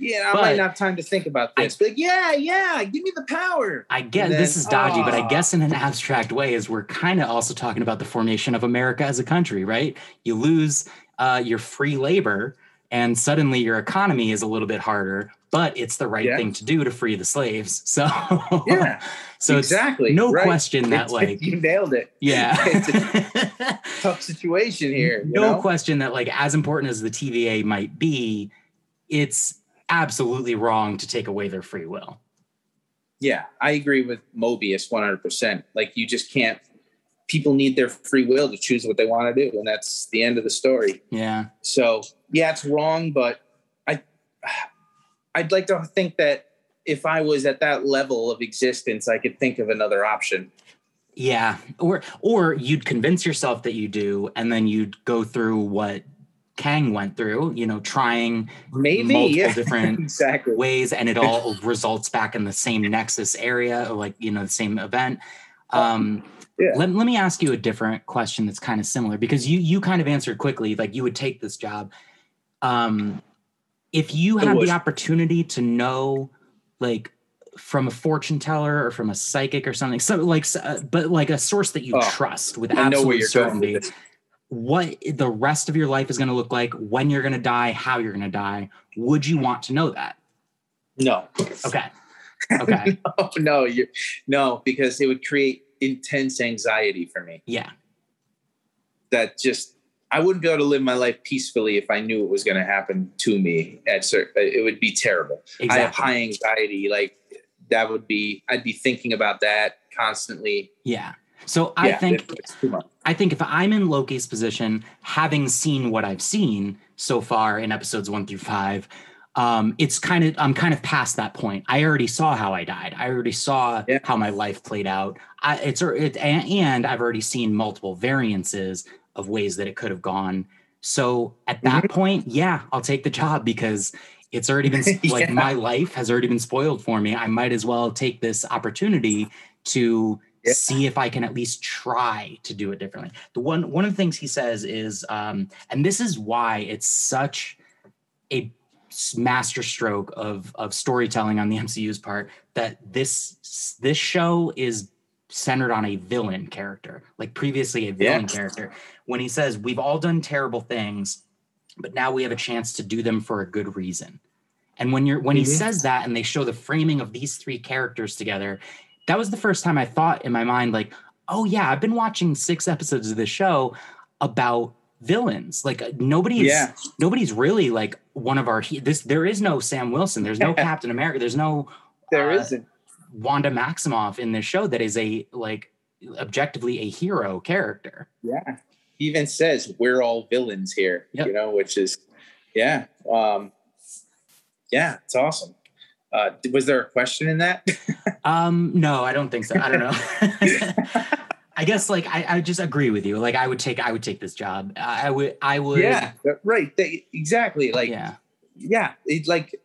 Yeah, I But- might not have time to think about this. but yeah, yeah, give me the power. I guess And this is dodgy, but I Ah. guess in an abstract way, is we're kind of also talking about the formation of America as a country, right? You lose uh, your free labor, and suddenly your economy is a little bit harder, but it's the right Yeah. thing to do to free the slaves. [laughs] So, Yeah, [laughs] so exactly. no right. question that It's- like, you nailed it. [laughs] yeah. Tough situation here. no know? question that like as important as the TVA might be, it's absolutely wrong to take away their free will. Yeah, I agree with Mobius 100%. Like, you just can't, people need their free will to choose what they want to do. And that's the end of the story. Yeah. So, yeah, it's wrong, but I, I'd like to think that if I was at that level of existence, I could think of another option. Yeah, or or you'd convince yourself that you do, and then you'd go through what Kang went through. You know, trying Maybe, multiple yeah, [laughs] different exactly. ways, and it [laughs] all results back in the same nexus area, or like you know the same event. Um, Yeah. let, let me ask you a different question that's kind of similar because you you kind of answered quickly, like you would take this job. Um, if you had the opportunity to know, like from a fortune teller or from a psychic or something, so like, uh, but like a source that you Oh, trust with I know where absolute certainty. What the rest of your life is going to look like, when you're going to die, how you're going to die. Would you want to know that? No, Okay. [laughs] Okay. oh, no, you no, because it would create intense anxiety for me. yeah. That just I wouldn't be able to live my life peacefully if I knew it was going to happen to me. At cer- it would be terrible. Exactly. I have high anxiety. Like that would be. I'd be thinking about that constantly. Yeah. So I Yeah, think it- it's too much. I think if I'm in Loki's position, having seen what I've seen so far in episodes one through five, um, it's kind of I'm kind of past that point. I already saw how I died. I already saw Yeah. how my life played out. I, it's it, and and I've already seen multiple variances of ways that it could have gone. So at that Mm-hmm. point, yeah, I'll take the job because it's already been [laughs] like Yeah. my life has already been spoiled for me. I might as well take this opportunity to Yeah. see if I can at least try to do it differently. The one one of the things he says is, um, and this is why it's such a master stroke of of storytelling on the [laughs] MCU's part that this this show is centered on a villain character, like previously a villain Yeah. character. When he says we've all done terrible things, but now we have a chance to do them for a good reason. And when you're when he Mhm. says that and they show the framing of these three characters together, that was the first time I thought in my mind, like, oh yeah, I've been watching six episodes of this show about villains. Like uh, nobody's Yeah. nobody's really like one of our this. There is no Sam Wilson. There's no [laughs] Captain America. There's no There uh, not Wanda Maximoff in this show that is a like objectively a hero character. Yeah. He even says we're all villains here, Yep. you know, which is, yeah. Um, yeah, it's awesome. Uh, was there a question in that? [laughs] Um, no, I don't think so. I don't know. [laughs] I guess like I, I just agree with you. Like I would take I would take this job. I, I would I would yeah, right. They, exactly. Like, yeah. yeah, it, like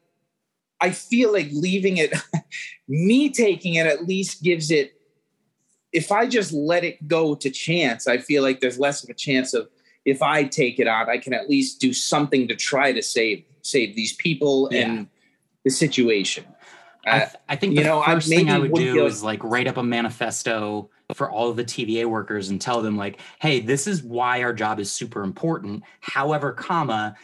I feel like leaving it, [laughs] me taking it at least gives it. If I just let it go to chance, I feel like there's less of a chance of if I take it on, I can at least do something to try to save save these people Yeah. and the situation. I, Uh, th- I think you the know, I first thing I would do is like write up a manifesto for all of the TVA workers and tell them like, hey, this is why our job is super important. However, comma,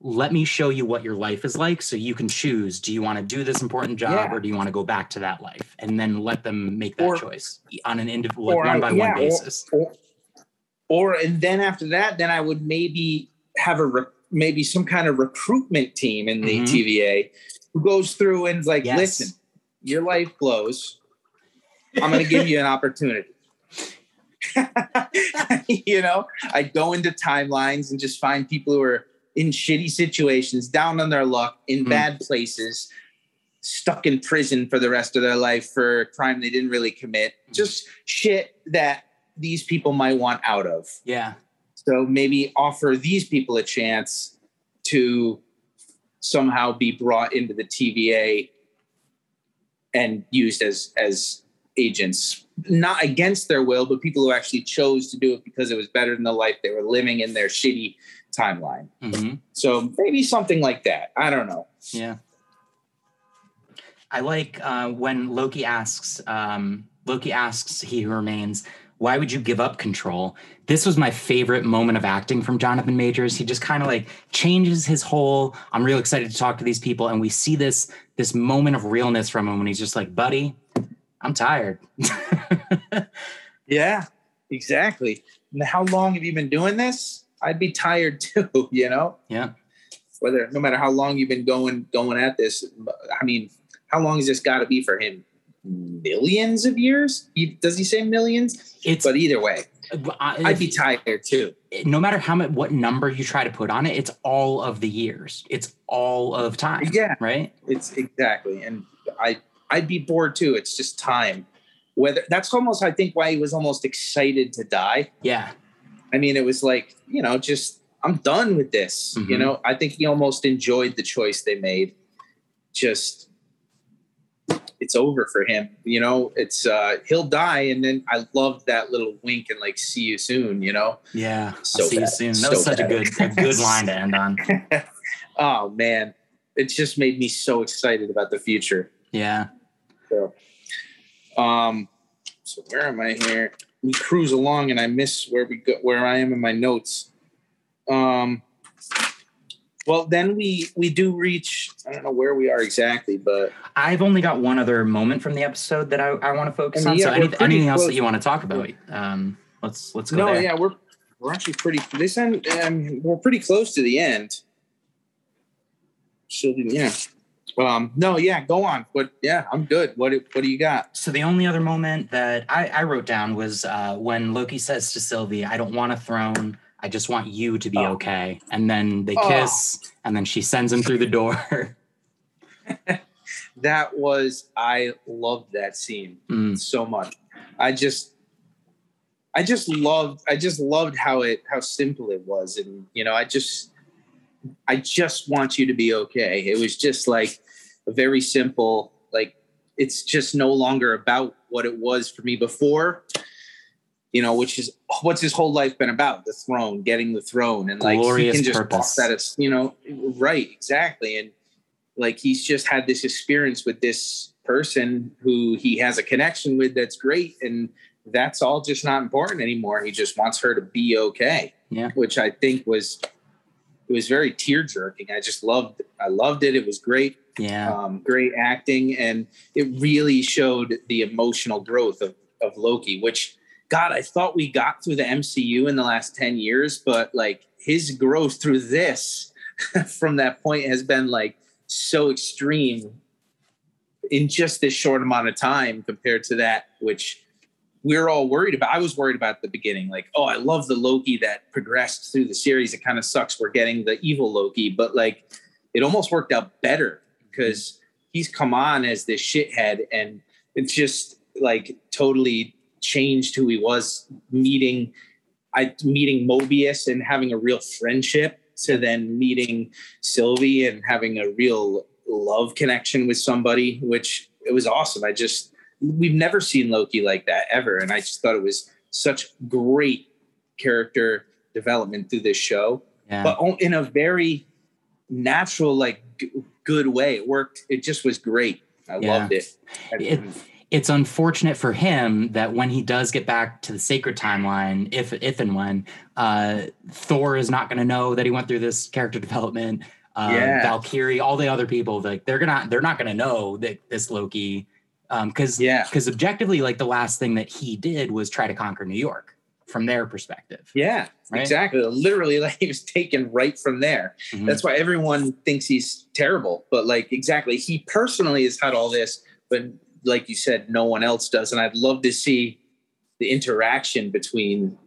let me show you what your life is like so you can choose do you want to do this important job Yeah. or do you want to go back to that life and then let them make that Or- choice on an individual like or one by yeah, one basis Or, or and then after that, then I would maybe have a re- maybe some kind of recruitment team in the Mhm. TVA who goes through and is like, Yes. listen, your life blows. I'm going to give you an opportunity. [laughs] you know, I go into timelines and just find people who are in shitty situations, down on their luck, in Hmm. bad places, stuck in prison for the rest of their life for a crime they didn't really commit. Just shit that these people might want out of. Yeah. So maybe offer these people a chance to somehow be brought into the TVA and used as as agents, not against their will, but people who actually chose to do it because it was better than the life they were living in their shitty timeline. hmm So maybe something like that. I don't know. Yeah. I like uh, when Loki asks um, Loki asks he who remains, why would you give up control? This was my favorite moment of acting from Jonathan Majors. He just kind of like changes his whole. I'm real excited to talk to these people, and we see this this moment of realness from him when he's just like, "Buddy, I'm tired." [laughs] Yeah, exactly. And how long have you been doing this? I'd be tired too, [laughs] you know? yeah, whether no matter how long you've been going going at this i mean how long has this got to be for him millions of years does he say millions it's. but either way I- i'd be tired too no matter how much what number you try to put on it, it's all of the years. It's all of time. Yeah. Right. it's exactly and i i'd be bored too it's just time whether that's almost i think why he was almost excited to die Yeah. i mean it was like you know just i'm done with this you Mhm. know i think he almost enjoyed the choice they made just it's over for him you know it's uh he'll die and then i loved that little wink and like see you soon you know Yeah. So I'll see you soon. That So was such a good a good line to end on. [laughs] oh man it just made me so excited about the future Yeah. so um so where am i here we cruise along and i miss where we go where i am in my notes um well then we we do reach i don't know where we are exactly but I've only got one other moment from the episode that I, I want to focus mean, on. yeah, so any, anything else close. that you want to talk about? Um, let's let's go no there. yeah we're we're actually pretty this end um, we're pretty close to the end so yeah um no yeah go on but yeah i'm good what do- what do you got So the only other moment that I, I wrote down was uh, when Loki says to Sylvie, "I don't want a throne. I just want you to be Oh. okay." And then they Oh. kiss, and then she sends him through the door. [laughs] that was i loved that scene Mm, so much i just i just loved i just loved how it how simple it was and you know i just i just want you to be okay it was just like a very simple like it's just no longer about what it was for me before you know which is what's his whole life been about? The throne getting the throne and like Glorious he can just purpose. that it's you know right exactly and like he's just had this experience with this person who he has a connection with that's great and that's all just not important anymore. He just wants her to be okay Yeah. which i think was it was very tear jerking i just loved i loved it. It was great yeah, um, great acting and it really showed the emotional growth of, of loki which god i thought we got through the mcu in the last 10 years but like his growth through this [laughs] from that point has been like so extreme in just this short amount of time compared to that which we're all worried about. I was worried about the beginning like oh i love the loki that progressed through the series. It kind of sucks we're getting the evil loki but like it almost worked out better because he's come on as this shithead and it's just like totally changed who he was meeting I meeting Mobius and having a real friendship to then meeting Sylvie and having a real love connection with somebody, which it was awesome. I just we've never seen Loki like that ever. And I just thought it was such great character development through this show yeah. but in a very natural, like g- good way. It worked. It just was great. I Yeah. loved it. It- it's unfortunate for him that when he does get back to the sacred timeline, if if and when, uh, Thor is not going to know that he went through this character development. Uh, Yeah. Valkyrie, all the other people, like they're gonna they're not going to know that this Loki, because yeah, because objectively, like the last thing that he did was try to conquer New York from their perspective. yeah, Right? exactly. Literally, [laughs] like he was taken right from there. Mhm. That's why everyone thinks he's terrible. But like, exactly, he personally has had all this, but like you said, no one else does. And I'd love to see the interaction between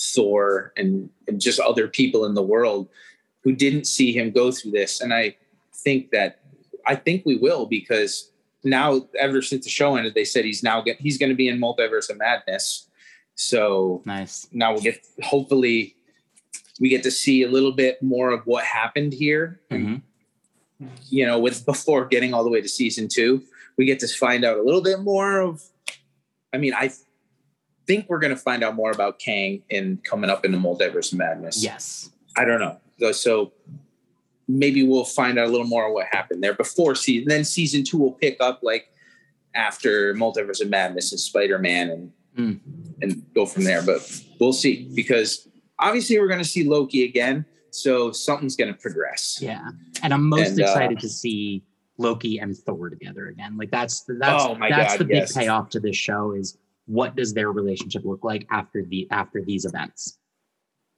Thor and, and just other people in the world who didn't see him go through this. And I think that I think we will because now ever since the show ended, they said he's now get, he's going to be in Multiverse of Madness. So Nice. now we'll get hopefully we get to see a little bit more of what happened here. hmm You know, with before getting all the way to season two, we get to find out a little bit more of. I mean, I think we're going to find out more about Kang in coming up in the Multiverse of Madness. Yes. I don't know. So- maybe we'll find out a little more of what happened there before season. Then season two will pick up like after Multiverse of Madness and Spider Man and Mm. and go from there. But we'll see because obviously we're going to see Loki again, so something's going to progress. Yeah. And I'm most And, uh, excited to see Loki and Thor together again. Like that's that's Oh that's God, the big yes. payoff to this show is what does their relationship look like after the after these events?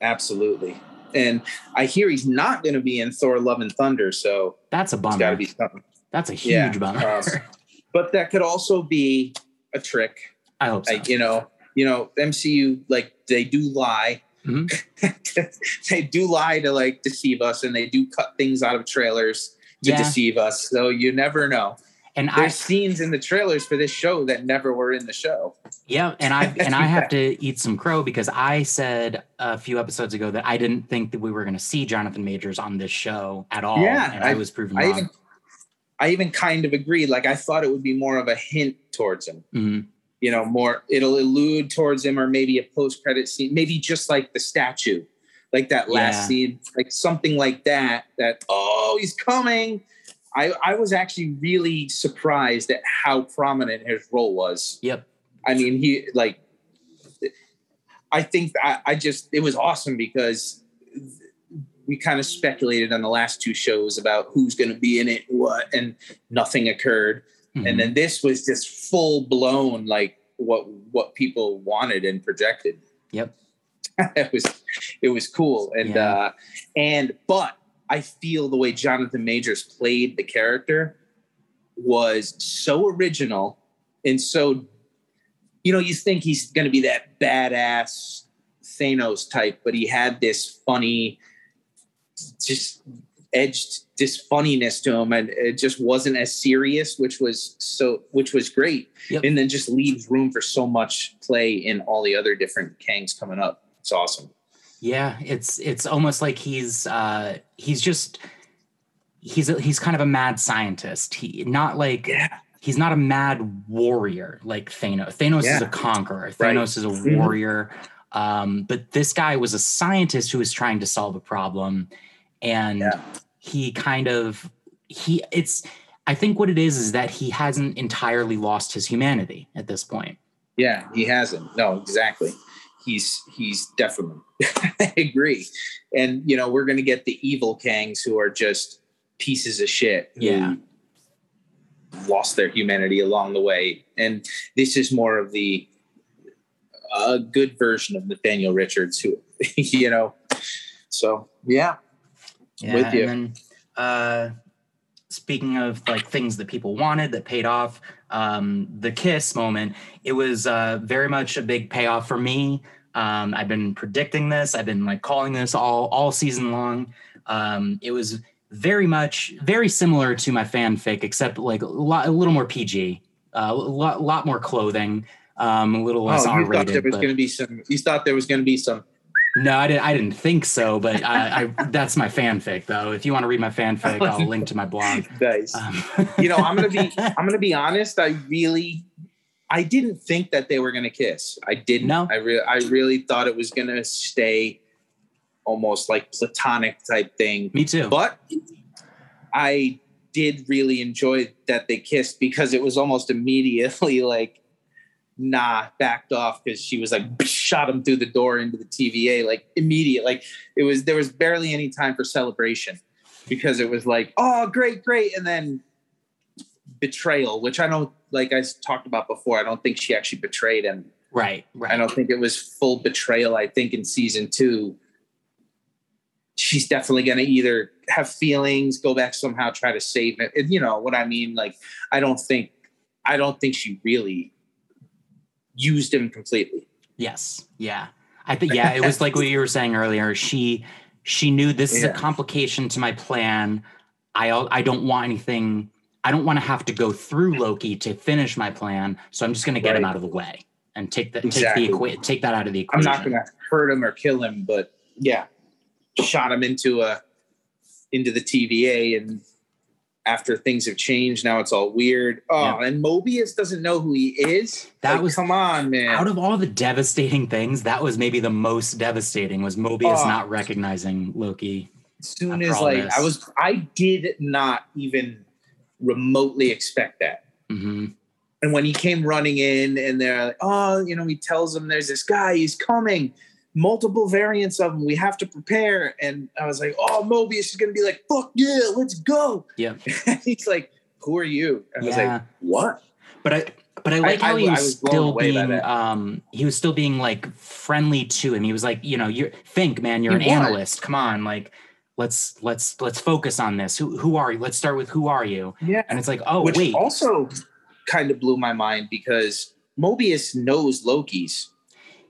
Absolutely. And I hear he's not going to be in Thor: Love and Thunder, so That's a it's got to bummer. be something. That's a huge Yeah, bummer. um, [laughs] But that could also be a trick. I hope so. Like you know, you know, MCU like they do lie. Mhm. [laughs] they do lie to like deceive us, and they do cut things out of trailers to Yeah. deceive us. So you never know. and I There's scenes in the trailers for this show that never were in the show. Yeah, and I and I [laughs] have to eat some crow because I said a few episodes ago that I didn't think that we were going to see Jonathan Majors on this show at all. Yeah, and I, I- was proven I wrong. even, I even kind of agreed. Like I thought it would be more of a hint towards him. Mhm. You know, more it'll allude towards him, or maybe a post credit scene, maybe just like the statue, like that last Yeah. scene, like something like that. That oh, he's coming. I I was actually really surprised at how prominent his role was. Yep. I mean, he like. I think I, I just it was awesome because we kind of speculated on the last two shows about who's going to be in it, what, and nothing occurred. Mhm. And then this was just full blown, like what what people wanted and projected. Yep. [laughs] it was it was cool, and Yeah. uh, and but I feel the way Jonathan Majors played the character was so original and so you know you think he's going to be that badass Thanos type, but he had this funny, just edged this funniness to him, and it just wasn't as serious, which was so which was great, Yep. and then just leaves room for so much play in all the other different Kangs coming up. It's awesome. Yeah, it's it's almost like he's uh he's just he's a, he's kind of a mad scientist. He not like Yeah. he's not a mad warrior like Thanos. Thanos is a conqueror. Right. Thanos is a Mhm. warrior. Um, but this guy was a scientist who was trying to solve a problem, and Yeah. he kind of he it's I think what it is is that he hasn't entirely lost his humanity at this point. Yeah, he hasn't. No, exactly. He's he's definitely. [laughs] I agree, and you know we're gonna get the evil Kangs who are just pieces of shit. who Yeah. lost their humanity along the way, and this is more of the a good version of Nathaniel Richards, who [laughs] you know. So yeah, With you. And then, uh, speaking of like things that people wanted that paid off, um, the kiss moment, it was uh, very much a big payoff for me. Um, I've been predicting this. I've been like calling this all all season long. Um, it was very much very similar to my fanfic, except like a, lot, a little more PG, uh, a lot, lot more clothing, um, a little less oh, you thought there was going to be some. You thought there was going to be some. No, I didn't. I didn't think so, but I, I that's my fanfic though. If you want to read my fanfic, [laughs] I'll link to my blog. Nice. Um, you know, I'm gonna be [laughs] I'm gonna be honest. I really I didn't think that they were gonna kiss. I didn't. No. I re- I really thought it was gonna stay almost like platonic type thing. me too. But I did really enjoy that they kissed because it was almost immediately like nah backed off because she was like shot him through the door into the TVA like immediate like it was there was barely any time for celebration because it was like oh great great and then betrayal which I don't like I talked about before I don't think she actually betrayed him right, right. I don't think it was full betrayal. I think in season two, she's definitely going to either have feelings, go back somehow, try to save it. And you know what I mean? Like, I don't think, I don't think she really used him completely. Yes. Yeah. I think yeah, it was like what you were saying earlier. She she knew this is a complication to my plan. I I don't want anything. I don't want to have to go through Loki to finish my plan. So I'm just going to get him out of the way and take that Exactly. take the equa- take that out of the equation. I'm not going to hurt him or kill him, but yeah, shot him into a into the TVA, and after things have changed, now it's all weird. Oh, Yeah. and Mobius doesn't know who he is. That Like, was- come on, man. Out of all the devastating things, that was maybe the most devastating was Mobius Oh. not recognizing Loki. as soon as like this. I was, I did not even remotely expect that. hmm And when he came running in, and they're like, "Oh, you know," he tells them, "There's this guy. He's coming. Multiple variants of them. We have to prepare." And I was like, "Oh, Mobius is gonna be like, fuck yeah, let's go." Yeah. [laughs] He's like, "Who are you?" And I was Yeah. like, "What?" But I but I like I- how he was, was still being um he was still being like friendly to him. He was like, you know, you're think, man, you're He an was. analyst. Come on, like let's let's let's focus on this. Who who are you? Let's start with who are you? Yeah. And it's like, oh Which wait. also kind of blew my mind because Mobius knows Loki's.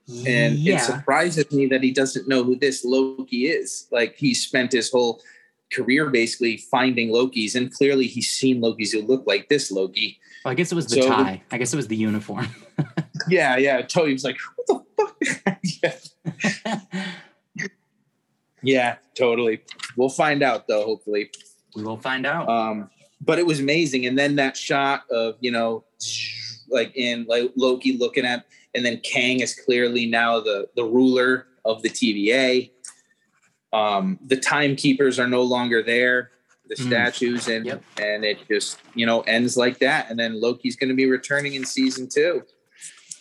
And yeah. it surprises me that he doesn't know who this Loki is. Like he spent his whole career basically finding Lokis, and clearly he's seen Lokis who look like this Loki. Well, I guess it was the So- tie. I guess it was the uniform. [laughs] Yeah, yeah. Toby was like, "What the fuck?" [laughs] yeah. yeah, totally. We'll find out though, hopefully. we will find out. Um, but it was amazing, and then that shot of you know, like in like Loki looking at, and then Kang is clearly now the the ruler of the TVA. Um, the timekeepers are no longer there, the Mm. statues, and Yep. and it just you know ends like that, and then Loki's going to be returning in season two,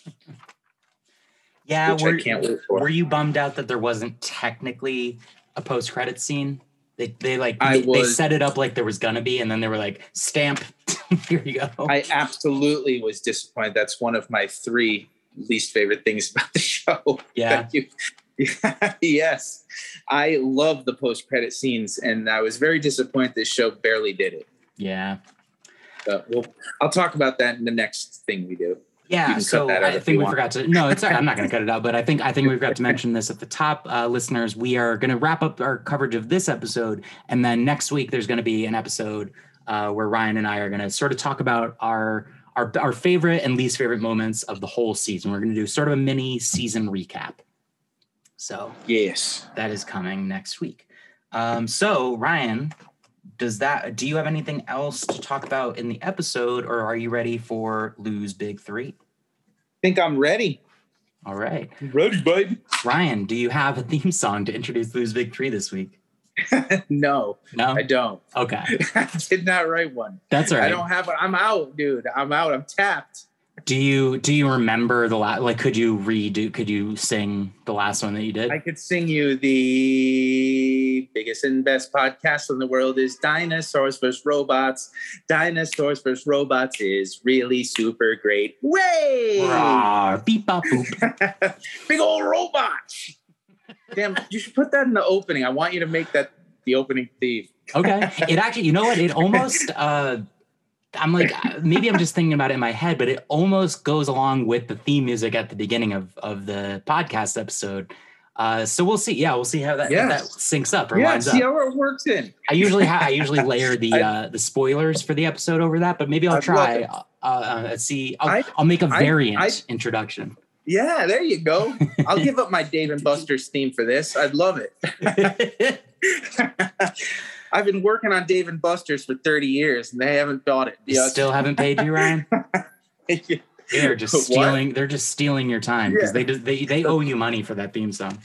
[laughs] yeah, which were, I can't wait for. were you bummed out that there wasn't technically a post credit scene? They, they like I they, they set it up like there was gonna be, and then they were like, stamp, [laughs] here you go. I absolutely was disappointed. That's one of my three least favorite things [laughs] about the show. [laughs] yeah. Thank you. [laughs] yes, I love the post credit scenes, and I was very disappointed this show barely did it. Yeah. But we'll, I'll talk about that in the next thing we do. Yeah, so I think we want. forgot to. No, it's all right. I'm not going to cut it out, but I think I think we forgot to mention this at the top, uh, listeners. We are going to wrap up our coverage of this episode, and then next week there's going to be an episode uh, where Ryan and I are going to sort of talk about our our our favorite and least favorite moments of the whole season. We're going to do sort of a mini season recap. So Yes. that is coming next week. Um, so Ryan, does that? Do you have anything else to talk about in the episode, or are you ready for lose big three? I Think I'm ready. All right. Ready, baby. Ryan, do you have a theme song to introduce Lose Big Three this week? [laughs] no, No? I don't. Okay. [laughs] I did not write one. That's all I don't have. One. I'm out, dude. I'm out. I'm tapped. Do you do you remember the last like could you redo could you sing the last one that you did? I could sing you the biggest and best podcast in the world is Dinosaurs vs. Robots. Dinosaurs vs. Robots is really super great. Way! Rawr, beep bop boop. [laughs] Big old robots. Damn, you should put that in the opening. I want you to make that the opening theme. Okay. It actually you know what? It almost uh I'm like maybe I'm just thinking about it in my head, but it almost goes along with the theme music at the beginning of of the podcast episode. Uh, so we'll see. Yeah, we'll see how that Yeah. that syncs up or Yeah, lines up. see how it works in. I usually ha- I usually layer the [laughs] I- uh, the spoilers for the episode over that, but maybe I'll try. Uh, uh, see, I'll, I- I'll make a variant I- introduction. Yeah, there you go. I'll [laughs] give up my Dave and Buster's theme for this. I'd love it. [laughs] I've been working on Dave and Buster's for 30 years and they haven't bought it. You still haven't paid you, Ryan. [laughs] They're just What? stealing. They're just stealing your time because Yeah. they they they owe you money for that theme song.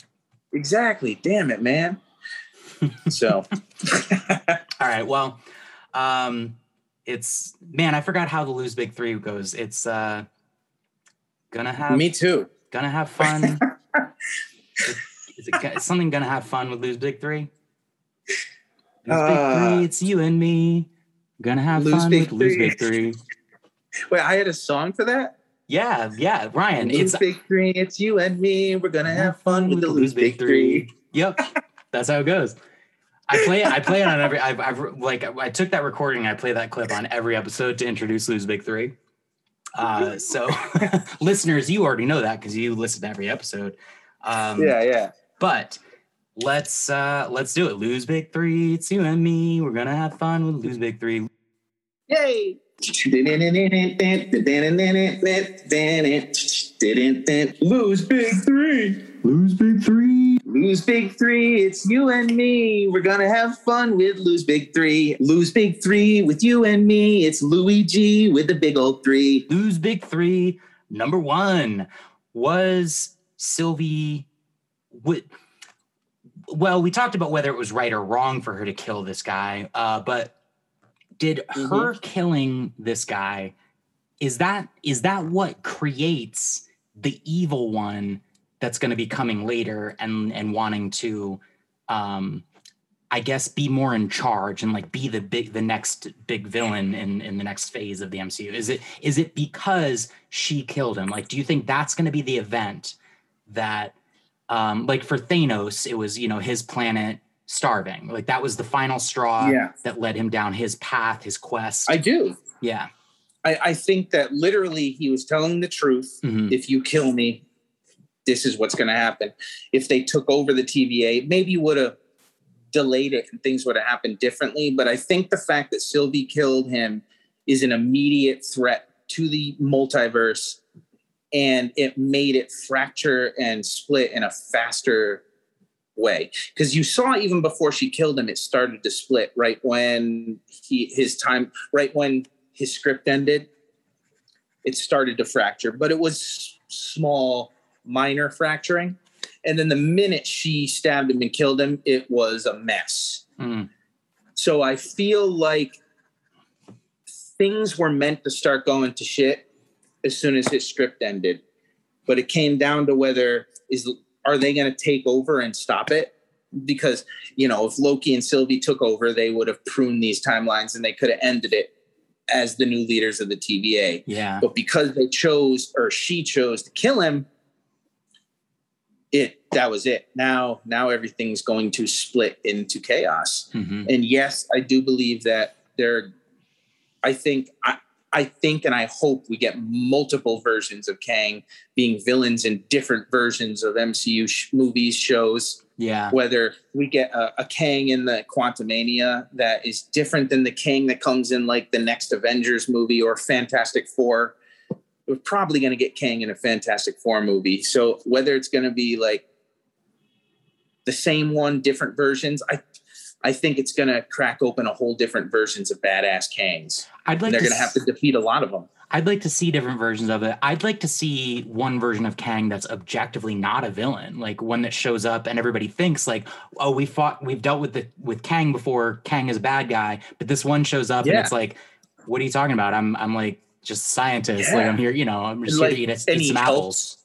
exactly. Damn it, man. So, All right. Well, um, it's man. I forgot how the lose big three goes. It's uh, gonna [laughs] have me too. gonna have fun. [laughs] is, it, go- is something gonna have fun with lose big three? Lose big Uh, three. It's you and me. Gonna have Lose fun Big with lose big three. [laughs] Wait, I had a song for that? Yeah, yeah, Ryan. Lose It's big three, it's you and me. We're gonna have fun with the lose big three. Yep, that's how it goes. I play it. I play it on every. I've, I've like I took that recording. I play that clip on every episode to introduce Lose Big Three. Uh, [laughs] so, [laughs] listeners, you already know that because you listen to every episode. Um, yeah, yeah. But let's uh, let's do it. Lose big three. It's you and me. We're gonna have fun with lose big three. Yay! [laughs] Lose big three. Lose big three. Lose big three. It's you and me. We're gonna have fun with lose big three. Lose big three with you and me. It's Louis G with the big old three. Lose big three. Number one was Sylvie. Would well, we talked about whether it was right or wrong for her to kill this guy, uh, but did her killing this guy is that is that what creates the evil one that's going to be coming later and and wanting to um i guess be more in charge and like be the big the next big villain in in the next phase of the mcu is it is it because she killed him like do you think that's going to be the event that um like for thanos it was you know his planet starving like that was the final straw Yeah. that led him down his path his quest I do. yeah I, I think that literally he was telling the truth. Mhm. If you kill me, this is what's going to happen. If they took over the TVA, maybe would have delayed it and things would have happened differently. But I think the fact that Sylvie killed him is an immediate threat to the multiverse, and it made it fracture and split in a faster way because you saw even before she killed him it started to split right when he his time right when his script ended it started to fracture but it was small minor fracturing. And then the minute she stabbed him and killed him it was a mess. Mm. so i feel like things were meant to start going to shit as soon as his script ended. But it came down to whether is are they going to take over and stop it? Because you know if loki and sylvie took over they would have pruned these timelines and they could have ended it as the new leaders of the tva yeah. But because they chose or she chose to kill him it that was it now now everything's going to split into chaos Mhm. and yes i do believe that there i think i i think and i hope we get multiple versions of kang being villains in different versions of mcu sh- movies shows yeah whether we get a, a Kang in the Quantumania that is different than the Kang that comes in like the next Avengers movie or Fantastic Four. We're probably going to get Kang in a Fantastic Four movie. So whether it's going to be like the same one, different versions, I I think it's going to crack open a whole different versions of badass Kangs. i'd like And they're to going to have to defeat a lot of them. I'd like to see different versions of it. I'd like to see one version of Kang that's objectively not a villain, like one that shows up and everybody thinks like, "Oh, we fought, we've dealt with the with Kang before. Kang is a bad guy." But this one shows up and it's like, "What are you talking about? I'm I'm like just scientist. Like I'm here, you know, I'm just Like, here to eat, eat some helps. apples.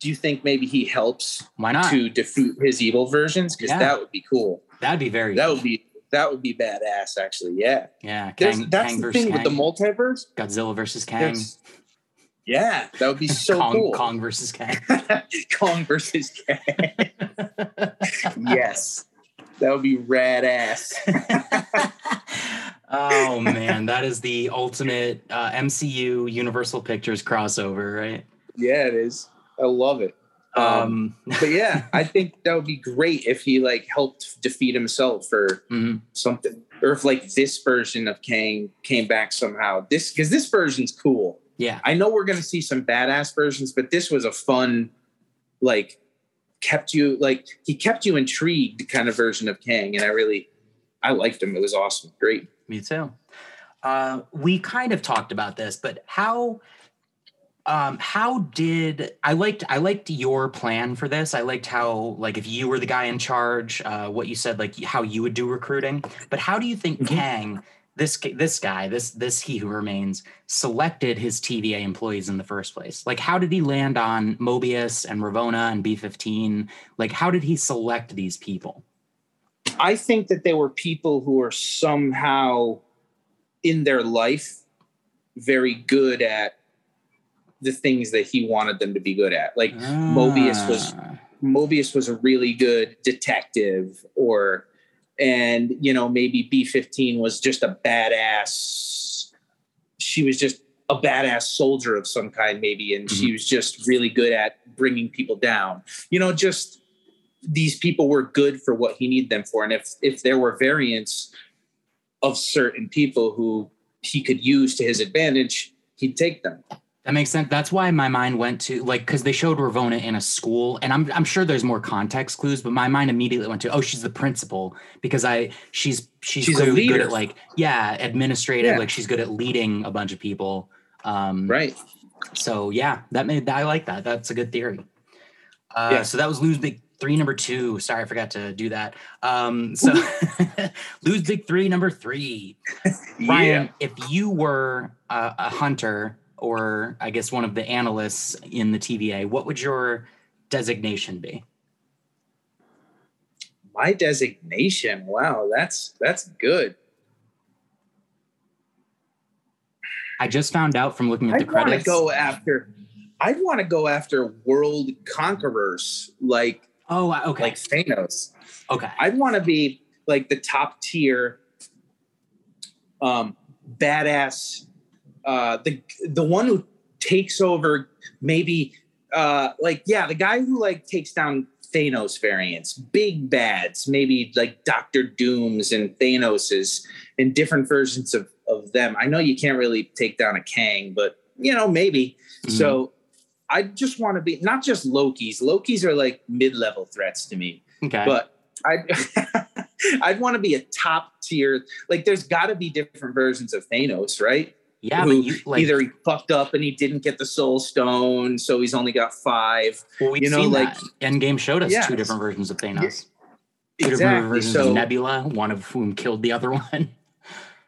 Do you think maybe he helps Why not? to defeat his evil versions? Because Yeah. that would be cool. That'd be very That would be that would be badass, actually. Yeah. yeah. Kang, that's Kang the thing with the multiverse. Godzilla versus Kang. There's- Yeah, that would be [laughs] so Kong, cool. Kong versus Kang. [laughs] Kong versus Kang. [laughs] yes, that would be rad ass. [laughs] oh man, that is the ultimate uh, MCU Universal Pictures crossover, right? yeah, it is. I love it. Um, Um, [laughs] but yeah, I think that would be great if he like helped defeat himself or mhm. something, or if like this version of Kang came back somehow. This because this version's cool. yeah, I know we're gonna see some badass versions, but this was a fun, like, kept you like he kept you intrigued kind of version of Kang, and I really, I liked him. It was awesome, great. me too. Uh, we kind of talked about this, but how? Um, how did I liked I liked your plan for this? I liked how like if you were the guy in charge, uh, what you said like how you would do recruiting. But how do you think Mhm. Kang, this this guy, this this he who remains, selected his TVA employees in the first place? Like how did he land on Mobius and Ravonna and B fifteen? Like how did he select these people? I think that there were people who are somehow in their life very good at the things that he wanted them to be good at. Like Mobius was- Ah, Mobius was a really good detective, or and you know maybe B fifteen was just a badass. She was just a badass soldier of some kind, maybe, and she Mhm. was just really good at bringing people down. You know, just these people were good for what he needed them for, and if if there were variants of certain people who he could use to his advantage, he'd take them. That makes sense. That's why my mind went to like because they showed Ravonna in a school, and I'm I'm sure there's more context clues, but my mind immediately went to oh she's the principal because I she's she's, She's a good at like yeah administrative Yeah. like she's good at leading a bunch of people. Um, Right. So yeah, that made I like that. That's a good theory. Uh, Yeah. So that was lose big three number two. Sorry, I forgot to do that. Um, so [laughs] lose big three number three. [laughs] Ryan, if you were a, a hunter or I guess one of the analysts in the TVA, what would your designation be? My designation. Wow, that's that's good. I just found out from looking at the I'd want to go after. I'd want to go after world conquerors like oh, okay, like Thanos. okay, I'd want to be like the top tier, um, badass, uh, the the one who takes over. Maybe, uh, like yeah, the guy who like takes down Thanos variants, big bads, maybe like Doctor Dooms and Thanos's, and different versions of of them. I know you can't really take down a Kang, but you know maybe. Mhm. So. I just want to be not just Loki's. Loki's are like mid-level threats to me okay. but [laughs] I'd I'd want to be a top tier. Like, there's got to be different versions of Thanos, right? Yeah, but you like Either he fucked up and he didn't get the Soul Stone, so he's only got five. well, we've you know, seen like- that. Endgame showed us two different versions of Thanos. Two different Exactly. versions So, of Nebula, one of whom killed the other [laughs] one.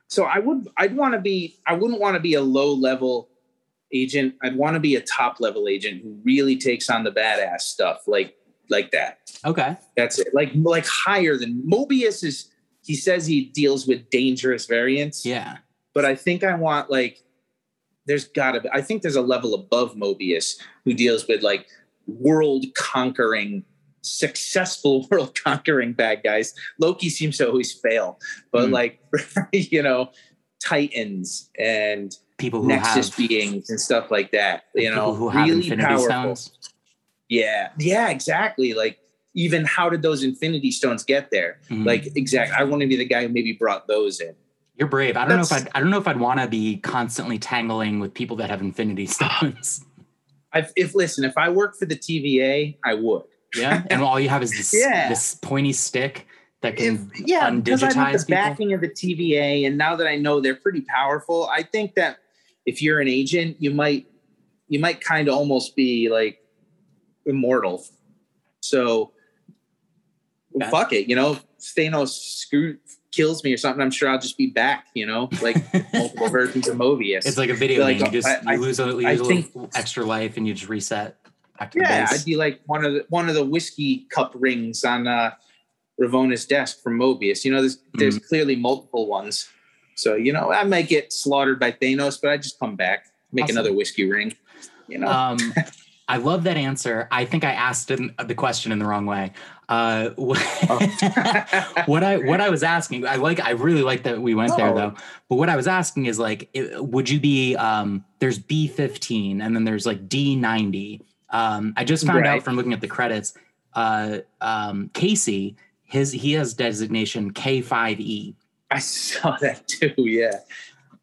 so I would I'd want to be I wouldn't want to be a low level agent. I'd want to be a top level agent who really takes on the badass stuff, like like that. okay. That's it. Like like higher than Mobius is. He says he deals with dangerous variants. Yeah. But I think I want like there's gotta be I think there's a level above Mobius who deals with like world conquering successful [laughs] world conquering bad guys. Loki seems to always fail, but Hmm. like [laughs] you know, titans and People who nexus have beings and stuff like that. You know, who have really Infinity powerful. Stones. Yeah, yeah, exactly. Like even how did those Infinity Stones get there? Mhm. Like exactly. I want to be the guy who maybe brought those in. You're brave. I don't know if I'd, I don't know if I'd want to be constantly tangling with people that have Infinity [sighs] Stones. I've, if listen, if I work for the TVA, I would. yeah, and all you have is this [laughs] Yeah. this pointy stick that can If, yeah, because I have the people. backing of the TVA, and now that I know they're pretty powerful, I think that if you're an agent, you might you might kind of almost be like immortal. So Okay. fuck it, you know, Thanos screw kills me or something. I'm sure I'll just be back, you know, like [laughs] multiple versions of Mobius. It's like a video Like, game. You just I- you lose a, you lose a think- little extra life and you just reset back to yeah, the I'd be like one of the one of the whiskey cup rings on uh, Ravonna's desk from Mobius. You know, there's there's Mm-hmm. clearly multiple ones. So you know, I might get slaughtered by Thanos, but I just come back, make Awesome. another whiskey ring. You know, Um, [laughs] I love that answer. I think I asked the question in the wrong way. Uh, [laughs] what, what I what I was asking, I like, I really like that we went there Oh. though. But what I was asking is like, it- would you be? Um, there's B fifteen, and then there's like D ninety. Um, I just found out from looking at the credits. Uh, um, Casey, his he has designation K five E. I saw that too. Yeah,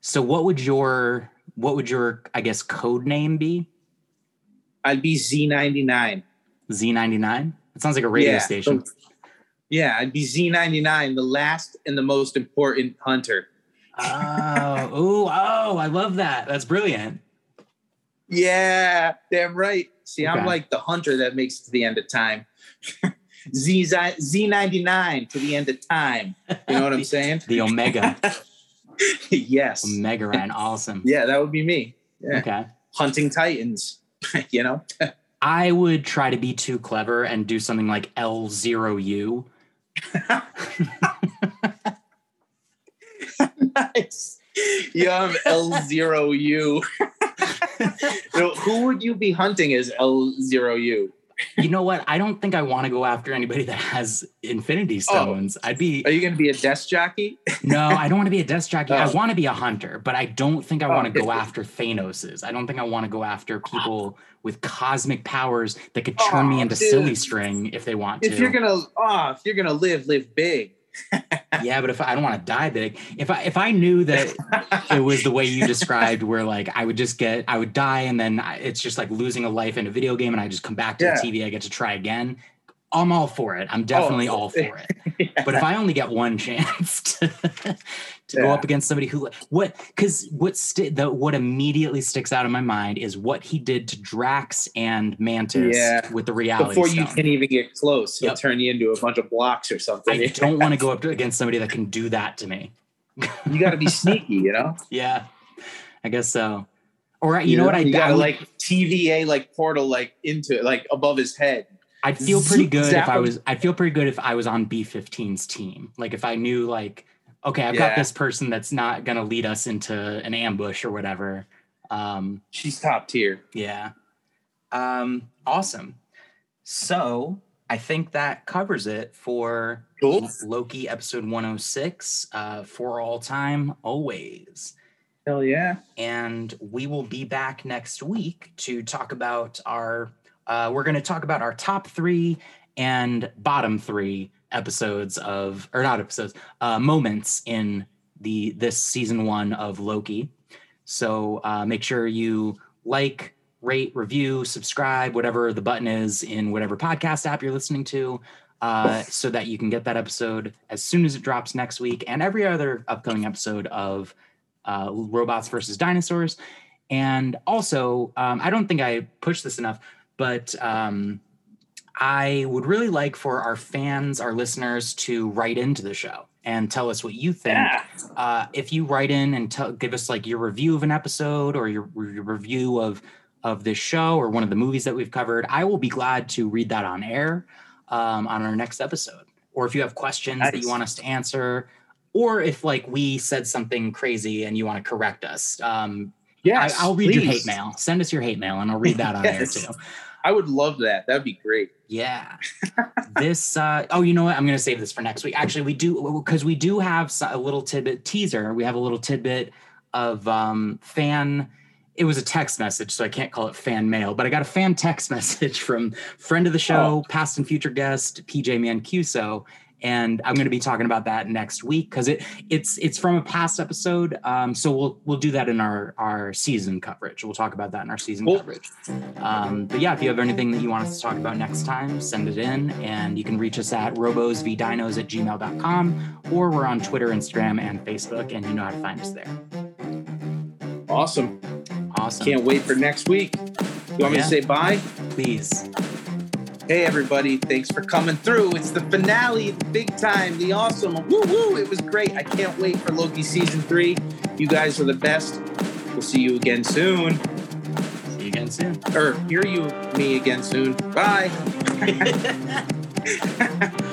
So what would your what would your I guess code name be? I'd be Z99. Z ninety nine. It sounds like a radio yeah, station. so- yeah, I'd be Z99, the last and the most important hunter. oh, [laughs] ooh, oh, I love that. That's brilliant. Yeah, damn right. See, I'm like the hunter that makes it to the end of time. [laughs] Z Z99 to the end of time. You know what I'm [laughs] saying? The Omega, yes. Omega Ryan, awesome. Yeah, that would be me. Yeah. Okay. Hunting Titans. [laughs] you know? I would try to be too clever and do something like L0U. nice. You have L0U. so [laughs] who would you be hunting as L0U? You know what? I don't think I want to go after anybody that has Infinity oh. Stones. I'd be Are you going to be a desk jockey? no, I don't want to be a desk jockey. I Oh. want to be a hunter, but I don't think I Oh. want to go after Thanos's. I don't think I want to go after people with cosmic powers that could turn me Oh, into dude. silly string if they want to. If you're gonna, oh, if you're gonna live, live big. Yeah, but if I, I don't want to die big, if I if I knew that it [laughs] was the way you described, where like I would just get, I would die, and then I, it's just like losing a life in a video game, and I just come back to Yeah. the TV, I get to try again. I'm all for it. I'm definitely Oh, all for it. [laughs] But if I only get one chance [laughs] to, to go up against somebody who what because what sti- the what immediately sticks out in my mind is what he did to Drax and Mantis Yeah. with the reality Before you can even get close, he'll Yep. turn you into a bunch of blocks or something. I don't want to go up against somebody that can do that to me. you got to be sneaky, you know. [laughs] Yeah, I guess so. Or you, know, what I, You gotta like TVA like portal like into it, like above his head. I'd feel pretty good if zap I 'em. was. I'd feel pretty good if I was on B15's team. Like if I knew, like, okay, I've got this person that's not gonna lead us into an ambush or whatever. Um, She's top tier. yeah. Um, awesome. So I think that covers it for Cool. Loki episode 106 uh, for all time, always. Hell yeah. and we will be back next week to talk about our uh, we're going to talk about our top three and bottom three episodes of or not episodes uh, moments in the this season one of loki so uh, make sure you like rate review subscribe whatever the button is in whatever podcast app you're listening to uh, so that you can get that episode as soon as it drops next week and every other upcoming episode of uh, robots versus dinosaurs. And also, um, I don't think I pushed this enough, but um, I would really like for our fans, our listeners, to write into the show and tell us what you think. Yeah. Uh, if you write in and tell, give us like your review of an episode or your, your review of of this show or one of the movies that we've covered, I will be glad to read that on air um, on our next episode. Or if you have questions that you want us to answer, or if like we said something crazy and you want to correct us, um, Yes. I, will read your hate mail. Send us your hate mail, and I'll read that on [laughs] Yes. air too. I would love that. That'd be great. Yeah. this. Uh, oh, you know what? I'm going to save this for next week. Actually, we do because we do have a little tidbit teaser. We have a little tidbit of um, fan. It was a text message, so I can't call it fan mail, but I got a fan text [laughs] message from friend of the show, past and future guest PJ Mancuso, and I'm going to be talking about that next week because it it's it's from a past episode. Um, so we'll we'll do that in our our season coverage. We'll talk about that in our season Cool. coverage. Um, but yeah, if you have anything that you want us to talk about next time, send it in. And you can reach us at robosvdinos at gmail.com or we're on Twitter, Instagram, and Facebook, and you know how to find us there. Awesome. Awesome. Can't wait for next week. You want me to say bye? Please. Hey everybody, thanks for coming through. It's the finale, the big time, the awesome. Woo woo! It was great. I can't wait for Loki season three. You guys are the best. We'll see you again soon. See you again soon. Or hear you me again soon. Bye. [laughs] [laughs]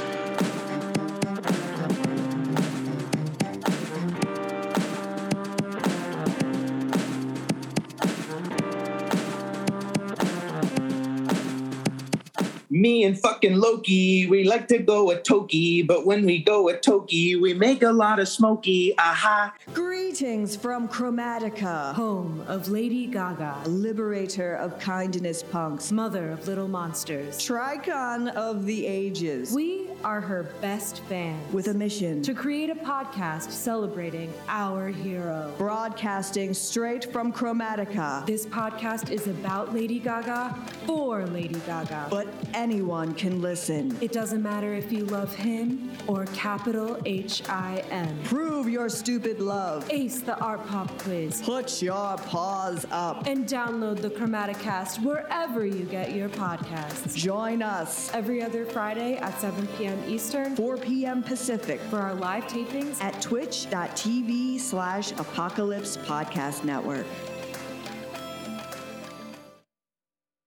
Me and fucking Loki, we like to go a Toki, but when we go a Toki, we make a lot of smoky. Aha. Greetings from Chromatica, home of Lady Gaga, liberator of kindness punks, mother of little monsters. Tricon of the ages, We are her best fans. with a mission to create a podcast celebrating our hero. broadcasting straight from Chromatica. This podcast is about Lady Gaga for Lady Gaga. But anyone can listen. it doesn't matter if you love him or capital H I M. Prove your stupid love. Ace the Art Pop quiz. Put your paws up. And download the Chromaticast wherever you get your podcasts. Join us Every other Friday at 7 p.m. Eastern 4 p.m. Pacific for our live tapings at twitch.tv slash apocalypse podcast network.